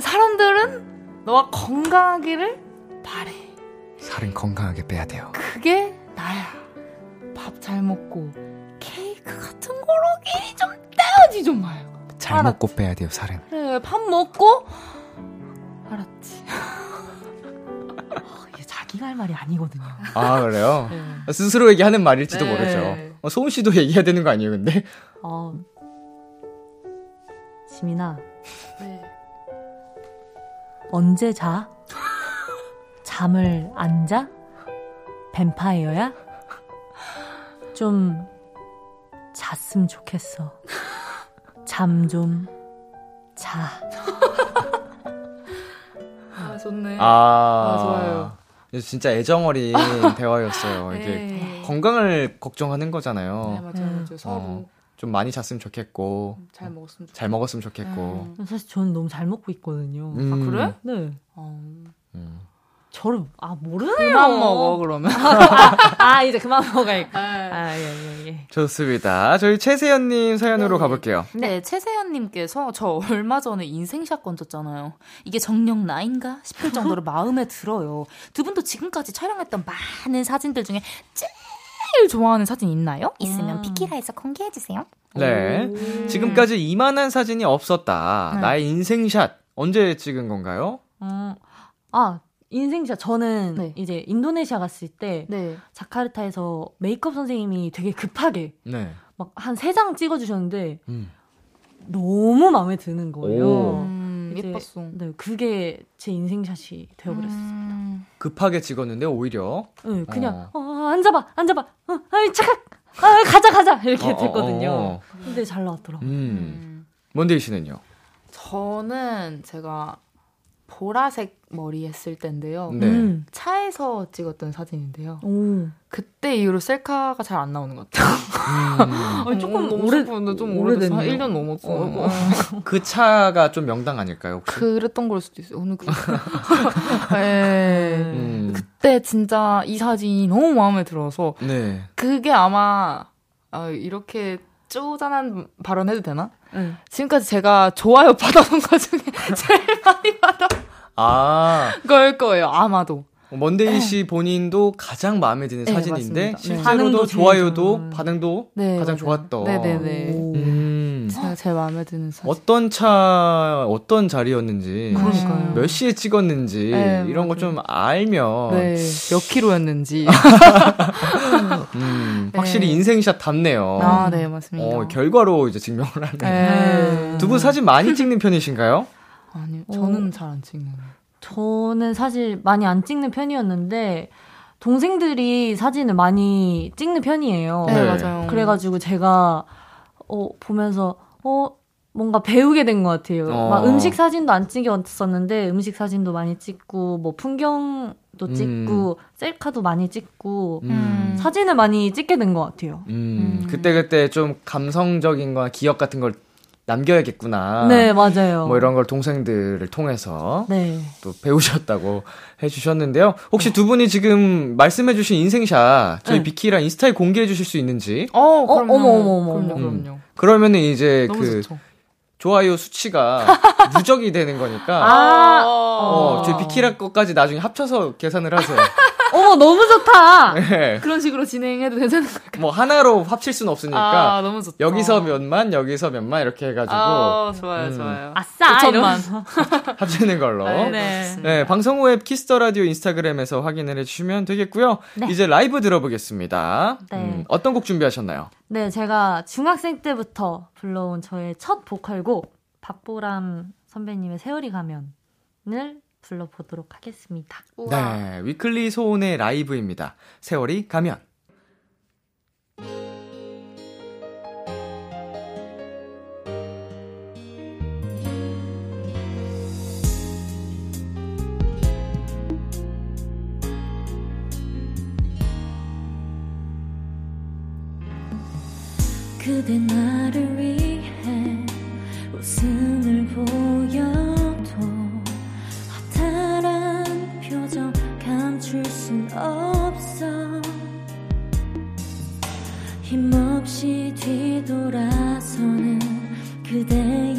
사람들은 너가 건강하기를 바래. 살은 건강하게 빼야 돼요. 그게 나야. 밥 잘 먹고 케이크 같은 거로 끼리 좀 떼어지 좀 마요. 잘 알았지. 먹고 빼야 돼요, 살은. 그래, 밥 먹고 알았지. 아, 이게 자기가 할 말이 아니거든요. 아, 그래요? 네. 스스로에게 하는 말일지도 네. 모르죠. 어, 소은 씨도 *laughs* 얘기해야 되는 거 아니에요, 근데? 어. 지민아, 네. 언제 자? 잠을 안 자? 뱀파이어야? 좀 잤으면 좋겠어. 잠 좀 자. *laughs* 아, 좋네. 아, 아, 좋아요. 진짜 애정 어린 *laughs* 대화였어요. 이게 네. 건강을 걱정하는 거잖아요. 네, 맞아요, 음. 맞아요. 서로 어, 좀 많이 잤으면 좋겠고, 잘 먹었으면 좋겠다. 잘 먹었으면 좋겠고. 사실 저는 너무 잘 먹고 있거든요. 음. 아, 그래? 네. 어. 음. 저를 아 모르네요. 그만 먹어, 그러면. 아 이제 그만 먹어야겠다. 네. 아예예 예. 좋습니다. 저희 최세연님 사연으로 가볼게요. 네, 최세연님께서 저 얼마 전에 인생샷 건졌잖아요. 이게 정녕 나인가 싶을 정도로 마음에 들어요. 두 분도 지금까지 촬영했던 많은 사진들 중에 제일 좋아하는 사진 있나요? 있으면 음. 비키라에서 공개해 주세요. 네. 지금까지 이만한 사진이 없었다. 네. 나의 인생샷. 언제 찍은 건가요? 음, 아 인생샷 저는 네. 이제 인도네시아 갔을 때 네. 자카르타에서 메이크업 선생님이 되게 급하게 네. 막한 세 장 찍어주셨는데 음. 너무 마음에 드는 거예요. 오. 음, 이제, 예뻤어. 네, 그게 제 인생샷이 되어버렸어요. 음. 급하게 찍었는데 오히려 네, 그냥 어. 어. 앉아봐, 앉아봐, 어, 아이 착각, 아 가자 가자 이렇게 어, 어, 됐거든요. 어. 근데 잘 나왔더라고. 요 음. 음. 먼데이 씨는요? 저는 제가 보라색 머리 했을 때인데요. 네. 음. 차에서 찍었던 사진인데요. 오. 그때 이후로 셀카가 잘 안 나오는 것 같아요. 음. *laughs* 아니, 조금 너무 오래- 슬픈데 좀 오래됐어. 한 오래됐네요. 1년 넘었어. 어, 어. *laughs* 그 차가 좀 명당 아닐까요, 혹시? 그랬던 걸 수도 있어요. 어느 그. *laughs* 네. 음. 그때 진짜 이 사진이 너무 마음에 들어서 네. 그게 아마 아, 이렇게 쪼잔한 발언 해도 되나? 네. 지금까지 제가 좋아요 받아본 것 중에 제일 많이 받아 아, 걸 거예요. 아마도. 먼데이 씨 본인도 가장 마음에 드는 네, 사진인데 맞습니다. 네. 실제로도 좋아요도 좋은. 반응도 네, 가장 맞아요. 좋았던. 네네네. 오. 음. 제가 제일 마음에 드는 사진. 어떤 차, 어떤 자리였는지, 그러니까요. 몇 시에 찍었는지 네, 이런 거. 좀 알면 네, 몇 킬로였는지. *laughs* *laughs* 음, 네. 확실히 인생샷 답네요. 아, 네, 맞습니다. 어, 결과로 이제 증명을 하네. 네. 두분 사진 많이 찍는 편이신가요? 아니요, 저는 잘안 찍는. 저는 사실 많이 안 찍는 편이었는데 동생들이 사진을 많이 찍는 편이에요. 네, 네. 맞아요. 그래가지고 제가 어 보면서 어 뭔가 배우게 된 것 같아요. 어. 막 음식 사진도 안 찍었었는데 음식 사진도 많이 찍고 뭐 풍경 도 찍고 셀카도 많이 찍고 음. 사진을 많이 찍게 된 것 같아요. 음, 그때 그때 좀 감성적인 거나 기억 같은 걸 남겨야겠구나. 네, 맞아요. 뭐 이런 걸 동생들을 통해서 네. 또 배우셨다고 *laughs* 해주셨는데요. 혹시 두 분이 지금 말씀해주신 인생샷 저희 네. 비키랑 인스타에 공개해 주실 수 있는지? 어, 그럼요. 어머, 어머, 어머, 그럼요, 어머. 그럼요. 그러면은 이제 너무 그 좋죠. 좋아요 수치가 *laughs* 누적이 되는 거니까. 아, 어, 저희 비키라 것까지 나중에 합쳐서 계산을 하세요. *laughs* 어머, 너무 좋다! *laughs* 네. 그런 식으로 진행해도 괜찮은 거예요. 뭐 하나로 합칠 수는 없으니까 아, 너무 좋다. 여기서 몇만 여기서 몇만 이렇게 해가지고 아, 좋아요, 음. 좋아요. 아싸! 5천만. 이러면서. *laughs* 합치는 걸로. 네, 네. 네, 방송 후에 Kiss the Radio 인스타그램에서 확인을 해주시면 되겠고요. 이제 라이브 들어보겠습니다. 네. 음, 어떤 곡 준비하셨나요? 네, 제가 중학생 때부터 불러온 저의 첫 보컬곡, 박보람 선배님의 세월이 가면을 불러보도록 하겠습니다. 네, 위클리 소원의 라이브입니다. 세월이 가면. 그대 나를 위해 없어. 힘없이 뒤돌아서는 그대의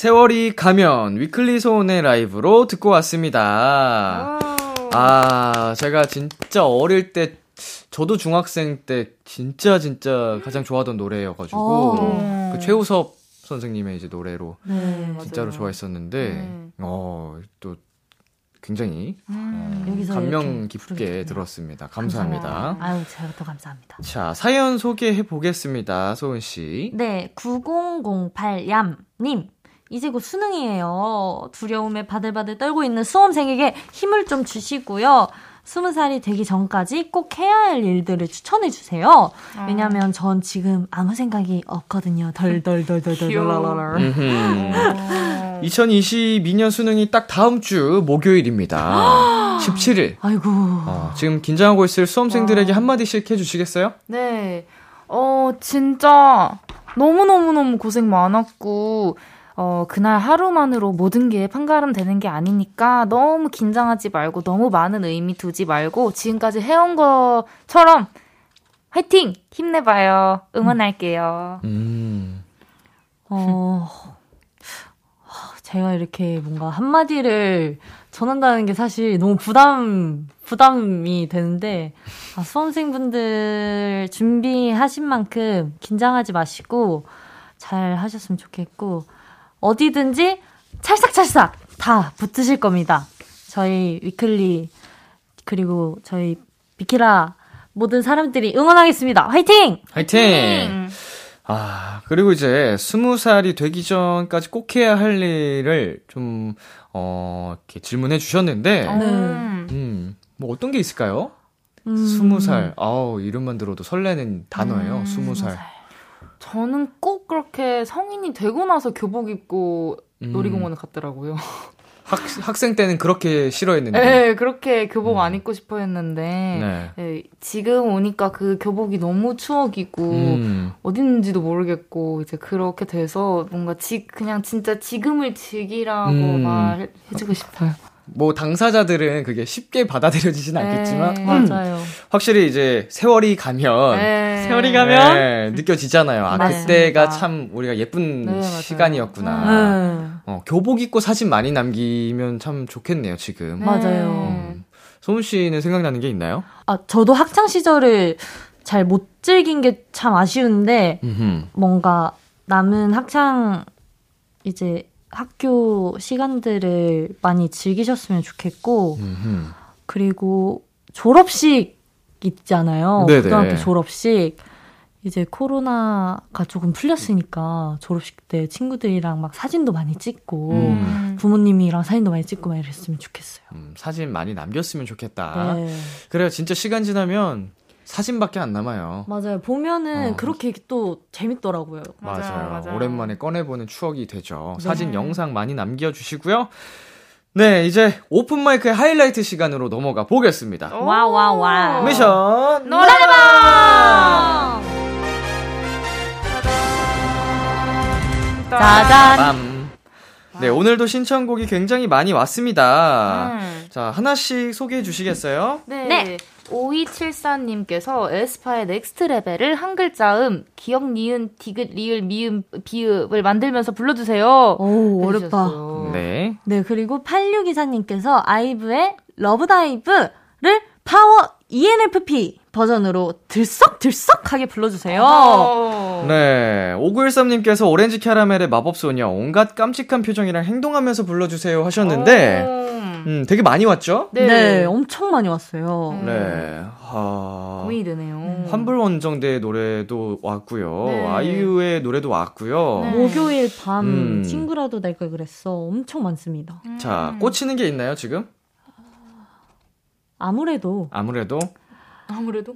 세월이 가면 위클리 소원의 라이브로 듣고 왔습니다. 아, 제가 진짜 어릴 때, 저도 중학생 때 진짜 진짜 가장 좋아하던 노래여가지고, 어. 그 최우섭 선생님의 이제 노래로 네. 진짜로 좋아했었는데, 어, 또 굉장히 어, 여기서 감명 깊게 부르겠군요. 들었습니다. 감사합니다. 아유, 제가 더 감사합니다. 자, 사연 소개해 보겠습니다. 소은 씨. 네, 9008얌 님. 이제 곧 수능이에요. 두려움에 바들바들 떨고 있는 수험생에게 힘을 좀 주시고요. 스무 살이 되기 전까지 꼭 해야 할 일들을 추천해 주세요. 왜냐면 전 지금 아무 생각이 없거든요. 덜덜덜덜덜덜. 2022년 수능이 딱 다음 주 목요일입니다. *gasps* 17일. 아이고. 어, 지금 긴장하고 있을 수험생들에게 한마디씩 해주시겠어요? 네. 어, 진짜 너무너무너무 고생 많았고, 어, 그날 하루만으로 모든 게 판가름 되는 게 아니니까 너무 긴장하지 말고 너무 많은 의미 두지 말고 지금까지 해온 것처럼 화이팅! 힘내봐요. 응원할게요. 음. 어, 제가 이렇게 뭔가 한마디를 전한다는 게 사실 너무 부담, 부담이 되는데, 아, 수험생분들 준비하신 만큼 긴장하지 마시고, 잘 하셨으면 좋겠고, 어디든지 찰싹찰싹 다 붙으실 겁니다. 저희 위클리, 그리고 저희 비키라 모든 사람들이 응원하겠습니다. 화이팅! 화이팅! 아, 그리고 이제 스무 살이 되기 전까지 꼭 해야 할 일을 좀, 어, 이렇게 질문해 주셨는데, 네. 음, 뭐 어떤 게 있을까요? 스무 살. 아우, 이름만 들어도 설레는 단어예요. 스무 살. 저는 꼭 그렇게 성인이 되고 나서 교복 입고 음. 놀이공원을 갔더라고요. 학, 학생 때는 그렇게 싫어했는데. 네, 그렇게 교복 안 입고 싶어 했는데, 네. 네, 지금 오니까 그 교복이 너무 추억이고, 음. 어딨는지도 모르겠고, 이제 그렇게 돼서 뭔가 지, 그냥 진짜 지금을 즐기라고 음. 말 해주고 싶어요. 뭐 당사자들은 그게 쉽게 받아들여지진 네, 않겠지만 맞아요. 확실히 이제 세월이 가면 네. 세월이 가면? 네, 느껴지잖아요. 아 맞습니다. 그때가 참 우리가 예쁜 네. 시간이었구나. 네. 어, 교복 입고 사진 많이 남기면 참 좋겠네요 지금. 맞아요. 음. 소은 씨는 생각나는 게 있나요? 아, 저도 학창 시절을 잘 못 즐긴 게 참 아쉬운데, 음흠. 뭔가 남은 학창 이제 학교 시간들을 많이 즐기셨으면 좋겠고, 음흠. 그리고 졸업식 있잖아요. 네네. 고등학교 졸업식. 이제 코로나가 조금 풀렸으니까 졸업식 때 친구들이랑 막 사진도 많이 찍고 음. 부모님이랑 사진도 많이 찍고 막 이랬으면 좋겠어요. 음, 사진 많이 남겼으면 좋겠다. 네. 그래요. 진짜 시간 지나면 사진밖에 안 남아요. 맞아요. 보면은 어. 그렇게 또 재밌더라고요. 맞아요. 오랜만에 꺼내보는 추억이 되죠. 네. 사진, 영상 많이 남겨주시고요. 네, 이제 오픈마이크의 하이라이트 시간으로 넘어가 보겠습니다. 와, 와, 와. 미션 노래방! 짜잔. 빰. 네, 오늘도 신청곡이 굉장히 많이 왔습니다. 음. 자, 하나씩 소개해 주시겠어요? 네. 네. 5274님께서 에스파의 Next Level을 한글 자음, 기역, 니은, 디귿, 리을, 미음, 비읍을 만들면서 불러주세요. 오, 어렵다. 해주셨어요. 네. 네, 그리고 8624님께서 아이브의 Love Dive를 파워 ENFP 버전으로 들썩들썩하게 불러주세요. 어. 네. 5913님께서 오렌지 캐러멜의 마법소녀, 온갖 깜찍한 표정이랑 행동하면서 불러주세요 하셨는데, 음. 음, 되게 많이 왔죠? 네. 네, 엄청 많이 왔어요. 음. 네. 하... 고민이 되네요. 환불원정대의 노래도 왔고요. 네. 아이유의 노래도 왔고요. 네. 목요일 밤 음. 친구라도 날 걸 그랬어. 엄청 많습니다. 자, 꽂히는 게 있나요, 지금? 아무래도 아무래도. 아무래도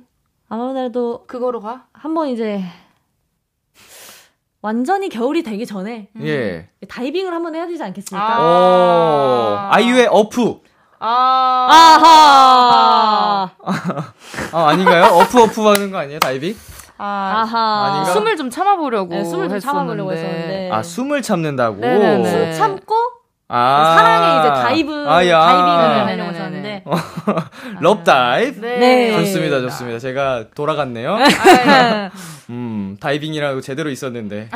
아무래도 그거로 가? 한번 이제 완전히 겨울이 되기 전에 예. 다이빙을 한번 해야 되지 않겠습니까? 아. 오, 아이유의 어프. 아. 아하. 아, 아닌가요? 어프 어프 하는 거 아니에요, 다이빙? 아. 아하. 아닌가? 숨을 좀 참아보려고. 네, 숨을 좀 참아보려고 했었는데. 아, 숨을 참는다고? 네네네. 숨 참고 아. 사랑에 이제 dive 아, 야. 다이빙을. 하려고 했었는데 Love Dive? 네. 네. 좋습니다, 좋습니다. 제가 돌아갔네요. 아, *laughs* 음, 다이빙이라고 제대로 있었는데.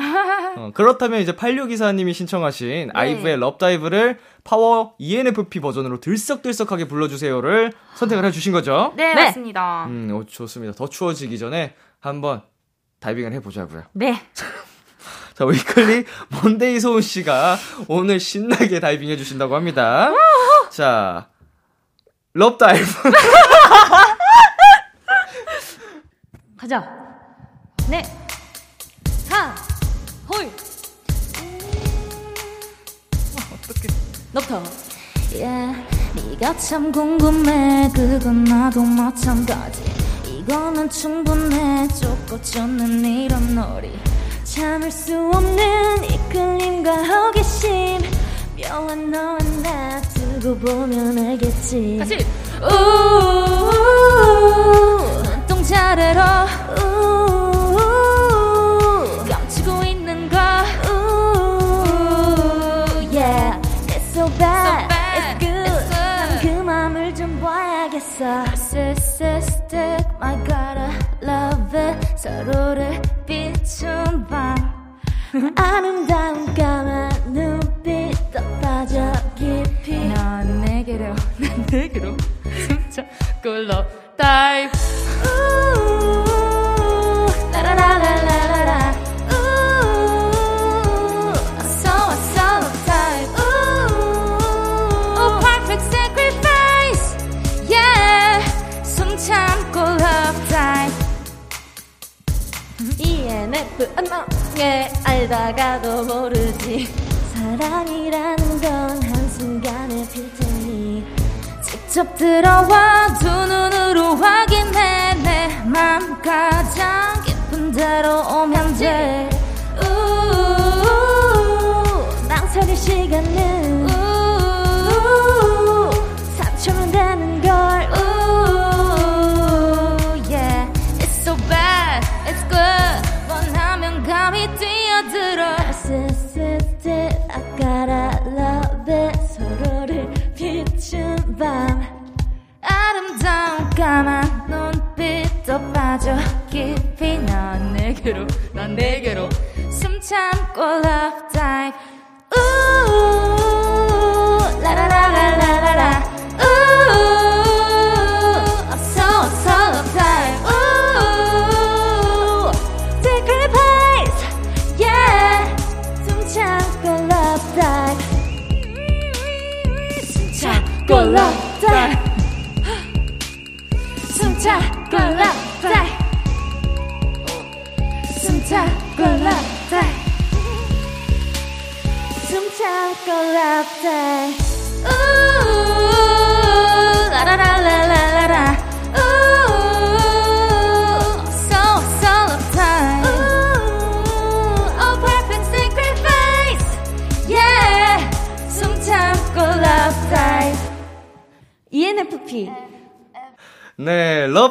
어, 그렇다면 이제 8624님이 신청하신 아이브의 Love Dive를 파워 ENFP 버전으로 들썩들썩하게 불러주세요를 선택을 해주신 거죠? 네, 네. 맞습니다. 음, 어, 좋습니다. 더 추워지기 전에 한번 다이빙을 해보자고요. 네. *laughs* 자, 위클리 *laughs* 먼데이 소은 씨가 오늘 신나게 다이빙 해주신다고 합니다. 자, Love Dive. *laughs* 가자. 네. 하. 홀. 어떡해. 너부터. Yeah, 네가 참 궁금해 그건 나도 마찬가지 이거면 충분해 쫓고쫓는 이런 놀이 참을 수 없는 이끌림과 호기심 묘한 너와 나 두고 보면 알겠지. 다시. 우 눈동자래로. 우 감추고 있는 걸우 yeah. It's so bad. It's good. 난그 맘을 좀 봐야겠어. Narcissistic. My god I love it. 서로를 비춘 밤. 아름다운 까만 눈빛 더 빠져 깊이 넌 내게로, 난 네게로. 진짜 꿀러 다이브. 라라라라라라. 어서 어서 time Oh perfect sacrifice. Yeah. 숨 참고 love time. ENF 안나게 알다가도 모르지 사랑이라는 건 한순간에 필 테니 직접 들어와 두 눈으로 확인해. 내 맘 가장 깊은 데로 오면 돼. 우우우우 망설일 시간은 내게로 난 내게로 숨 참고 love dive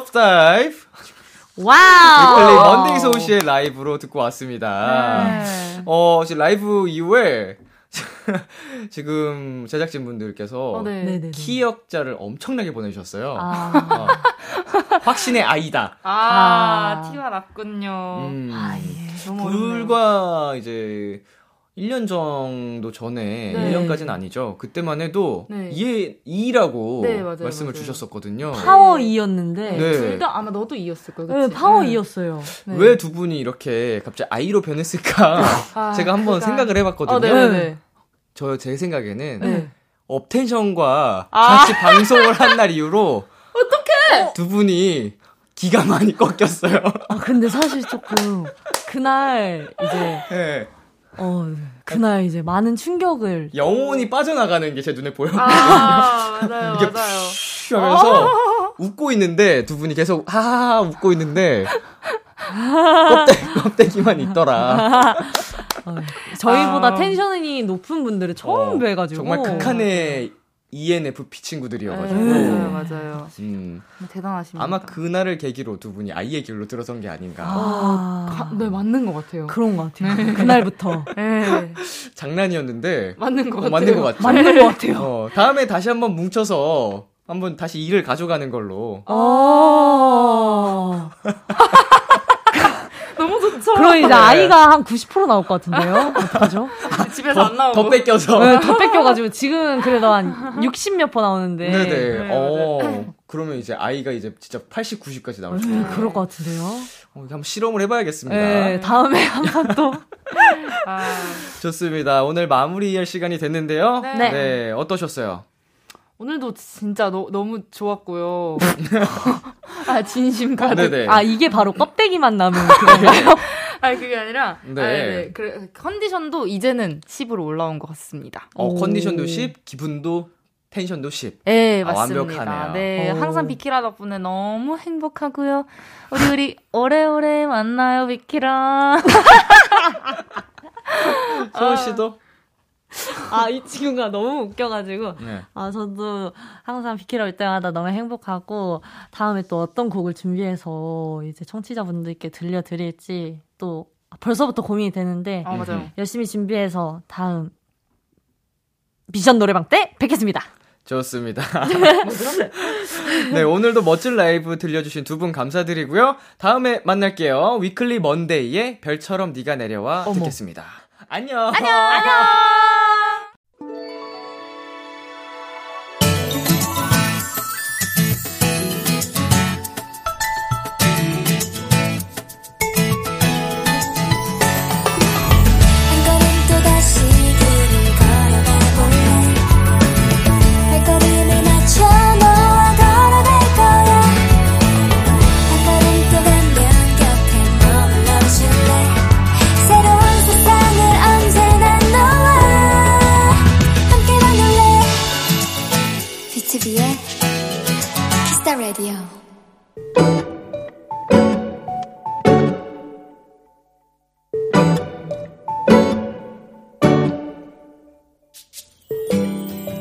love dive. 와우. 위클리 먼데이 소은 씨의 라이브로 듣고 왔습니다. 어, 지금 라이브 이후에 *laughs* 지금 제작진분들께서 어, 네. 네네네. 키역자를 엄청나게 보내주셨어요. 아. 어, 확신의 I다. 아, 아. 티가 났군요. 음, 아, 예. 너무 어렵네요. 불과 이제 1년 정도 전에, 네. 1년까지는 아니죠. 그때만 해도 네. E에 E라고 네, 맞아요, 말씀을 맞아요. 주셨었거든요. 파워 2였는데 네. 둘다 아마 너도 이었을 거예요. 네, 그치? 파워 네. 2였어요. 네. 왜두 분이 이렇게 갑자기 아이로 변했을까? *laughs* 아, 제가 한번 그러니까. 생각을 해봤거든요. 어, 네네네. 저제 생각에는 네. 업텐션과 아. 같이 방송을 한 날 이후로 *laughs* 어떡해! 두 분이 기가 많이 꺾였어요. 아, 근데 사실 조금 그날 이제 *laughs* 네. 어 그날 이제 많은 충격을 영혼이 빠져나가는 게 제 눈에 보여요. 아, 맞아요, 이게 맞아요. 하면서 웃고 있는데 두 분이 계속 하하하 웃고 있는데 껍데기, 껍데 기만 있더라. 어, 저희보다 아. 텐션이 높은 분들을 처음 어, 뵈가지고 정말 극한의 ENFP 친구들이어가지고. 네, 맞아요, 맞아요. 음, 대단하십니다. 아마 그날을 계기로 두 분이 아이의 길로 들어선 게 아닌가. 아, 가- 네, 맞는 것 같아요. 그런 것 같아요. 그날부터 *laughs* 네, 장난이었는데 맞는 것 어, 같아요. 맞는 것 같죠. 맞는 것 같아요. 어, 다음에 다시 한번 뭉쳐서 한번 다시 일을 가져가는 걸로. 어. *laughs* 그럼 이제 아이가 한 90% 나올 것 같은데요? 어떡하죠? *laughs* 집에서 안 나오고. 더 뺏겨서. 네, 더 뺏겨가지고 지금은 그래도 한 60 몇 퍼 나오는데. 네네. 네, 어, 그러면 이제 아이가 이제 진짜 80, 90까지 나올 수도 음, 있고. 그럴 것 같은데요? 어, 한번 실험을 해봐야겠습니다. 네, 다음에 한번 또. 아, 좋습니다. 오늘 마무리할 시간이 됐는데요. 네. 어떠셨어요? 오늘도 진짜 너, 너무 좋았고요. *laughs* 아, 진심 가득. 네네. 아, 이게 바로 껍데기만 남은 *laughs* 그건가요? *laughs* 아니, 그게 아니라. 네. 아, 네. 그래, 컨디션도 이제는 10으로 올라온 것 같습니다. 어, 오. 컨디션도 10, 기분도 텐션도 10. 네, 아, 맞습니다. 완벽하네요. 네, 오. 항상 비키라 덕분에 너무 행복하고요. 우리 우리 오래오래 만나요, 비키라. *laughs* 소은 씨도? *laughs* 아, 이 친구가 너무 웃겨가지고. 네. 아, 저도 항상 비키라 올 때마다 너무 행복하고, 다음에 또 어떤 곡을 준비해서 이제 청취자분들께 들려드릴지 또 벌써부터 고민이 되는데, 아, 맞아요. 열심히 준비해서 다음 미션 노래방 때 뵙겠습니다. 좋습니다. *laughs* *laughs* 네, 오늘도 멋진 라이브 들려주신 두 분 감사드리고요. 다음에 만날게요. 위클리 먼데이의 별처럼 네가 내려와 듣겠습니다. 안녕. 안녕. 안녕.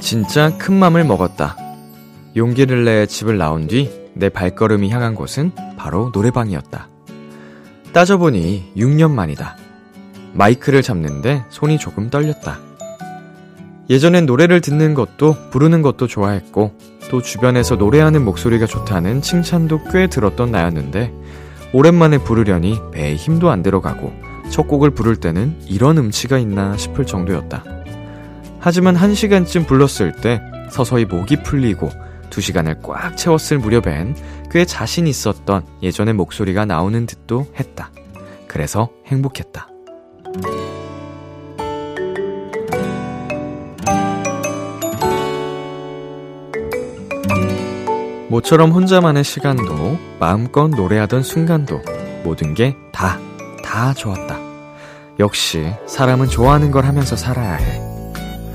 진짜 큰 맘을 먹었다. 용기를 내 집을 나온 뒤 내 발걸음이 향한 곳은 바로 노래방이었다. 따져보니 6년 만이다. 마이크를 잡는데 손이 조금 떨렸다. 예전엔 노래를 듣는 것도 부르는 것도 좋아했고 또 주변에서 노래하는 목소리가 좋다는 칭찬도 꽤 들었던 나였는데 오랜만에 부르려니 배에 힘도 안 들어가고 첫 곡을 부를 때는 이런 음치가 있나 싶을 정도였다. 하지만 한 시간쯤 불렀을 때 서서히 목이 풀리고 두 시간을 꽉 채웠을 무렵엔 꽤 자신 있었던 예전의 목소리가 나오는 듯도 했다. 그래서 행복했다. 모처럼 혼자만의 시간도 마음껏 노래하던 순간도 모든 게 다, 다 좋았다. 역시 사람은 좋아하는 걸 하면서 살아야 해.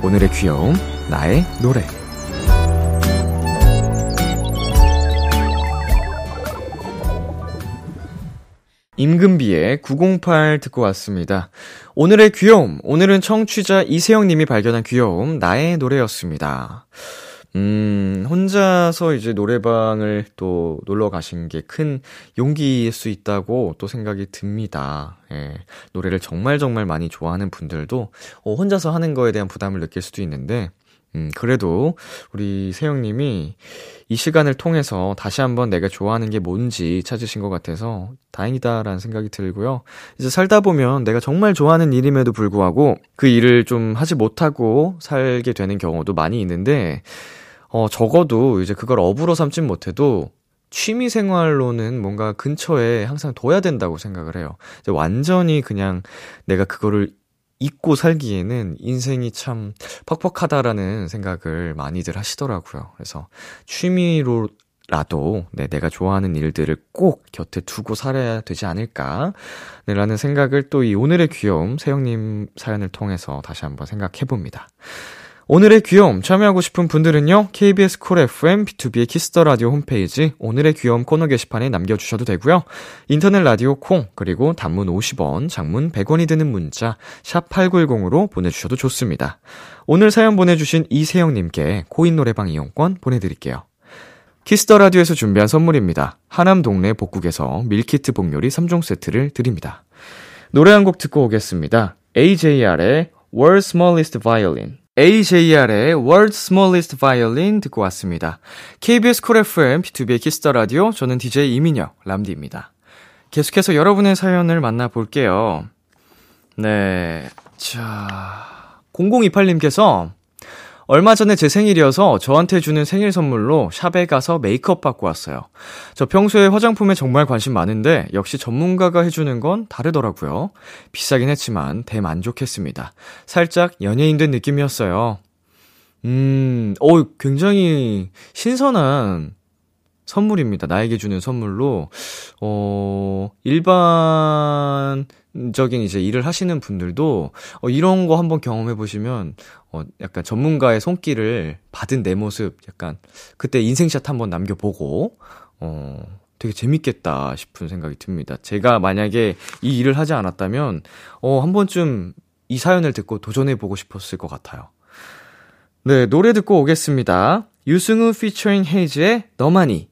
오늘의 귀여움, 나의 노래. 임금비의 908 듣고 왔습니다. 오늘의 귀여움, 오늘은 청취자 이세영님이 발견한 귀여움, 나의 노래였습니다. 음, 혼자서 이제 노래방을 또 놀러 가신 게 큰 용기일 수 있다고 또 생각이 듭니다. 예. 노래를 정말 정말 많이 좋아하는 분들도 어, 혼자서 하는 거에 대한 부담을 느낄 수도 있는데, 음, 그래도 우리 세영님이 이 시간을 통해서 다시 한번 내가 좋아하는 게 뭔지 찾으신 것 같아서 다행이다라는 생각이 들고요. 이제 살다 보면 내가 정말 좋아하는 일임에도 불구하고 그 일을 좀 하지 못하고 살게 되는 경우도 많이 있는데, 어, 적어도 이제 그걸 업으로 삼진 못해도 취미 생활로는 뭔가 근처에 항상 둬야 된다고 생각을 해요. 완전히 그냥 내가 그거를 잊고 살기에는 인생이 참 퍽퍽하다라는 생각을 많이들 하시더라고요. 그래서 취미로 라도 네, 내가 좋아하는 일들을 꼭 곁에 두고 살아야 되지 않을까? 네, 라는 생각을 또 이 오늘의 귀여움 세영님 사연을 통해서 다시 한번 생각해 봅니다. 오늘의 귀여움 참여하고 싶은 분들은요. KBS 쿨 FM B2B의 키스터 라디오 홈페이지 오늘의 귀여움 코너 게시판에 남겨 주셔도 되고요. 인터넷 라디오 콩 그리고 단문 50원, 장문 100원이 드는 문자 샵 8910으로 보내 주셔도 좋습니다. 오늘 사연 보내 주신 이세영 님께 코인 노래방 이용권 보내 드릴게요. Kiss the Radio에서 준비한 선물입니다. 하남 동네 복국에서 밀키트 복요리 3종 세트를 드립니다. 노래 한 곡 듣고 오겠습니다. AJR의 World's Smallest Violin AJR의 World's Smallest Violin 듣고 왔습니다. KBS 쿨 FM, B2B의 키스터 라디오, 저는 DJ 이민혁, 람디입니다. 계속해서 여러분의 사연을 만나볼게요. 네, 자, 0028님께서 얼마 전에 제 생일이어서 저한테 주는 생일 선물로 샵에 가서 메이크업 받고 왔어요. 저 평소에 화장품에 정말 관심 많은데 역시 전문가가 해주는 건 다르더라고요. 비싸긴 했지만 대만족했습니다. 살짝 연예인 된 느낌이었어요. 음, 어 굉장히 신선한 선물입니다. 나에게 주는 선물로, 어, 일반 적인 이제 일을 하시는 분들도, 어, 이런 거 한번 경험해 보시면, 어, 약간 전문가의 손길을 받은 내 모습, 약간, 그때 인생샷 한번 남겨 보고, 어, 되게 재밌겠다 싶은 생각이 듭니다. 제가 만약에 이 일을 하지 않았다면, 어, 한 번쯤 이 사연을 듣고 도전해 보고 싶었을 것 같아요. 네, 노래 듣고 오겠습니다. 유승우 피처링 헤이즈의 너만이,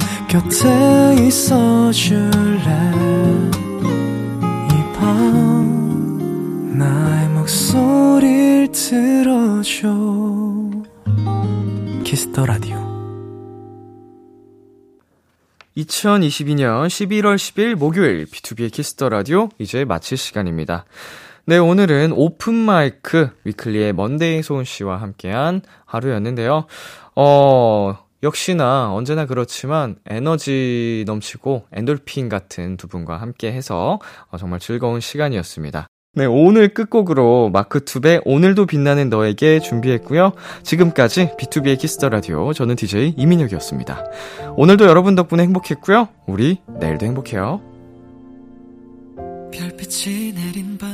곁에 있어 줄래 이 밤 나의 목소리를 들어줘 Kiss the Radio 2022년 11월 10일 목요일 B2B의 키스터 라디오 이제 마칠 시간입니다. 네, 오늘은 open mic 위클리의 먼데이 소은 씨와 함께한 하루였는데요. 어, 역시나 언제나 그렇지만 에너지 넘치고 엔돌핀 같은 두 분과 함께 해서 어, 정말 즐거운 시간이었습니다. 네, 오늘 끝곡으로 마크투의 오늘도 빛나는 너에게 준비했고요. 지금까지 B2B의 키스터 라디오 저는 DJ 이민혁이었습니다. 오늘도 여러분 덕분에 행복했고요. 우리 내일도 행복해요. 별빛이 내린 밤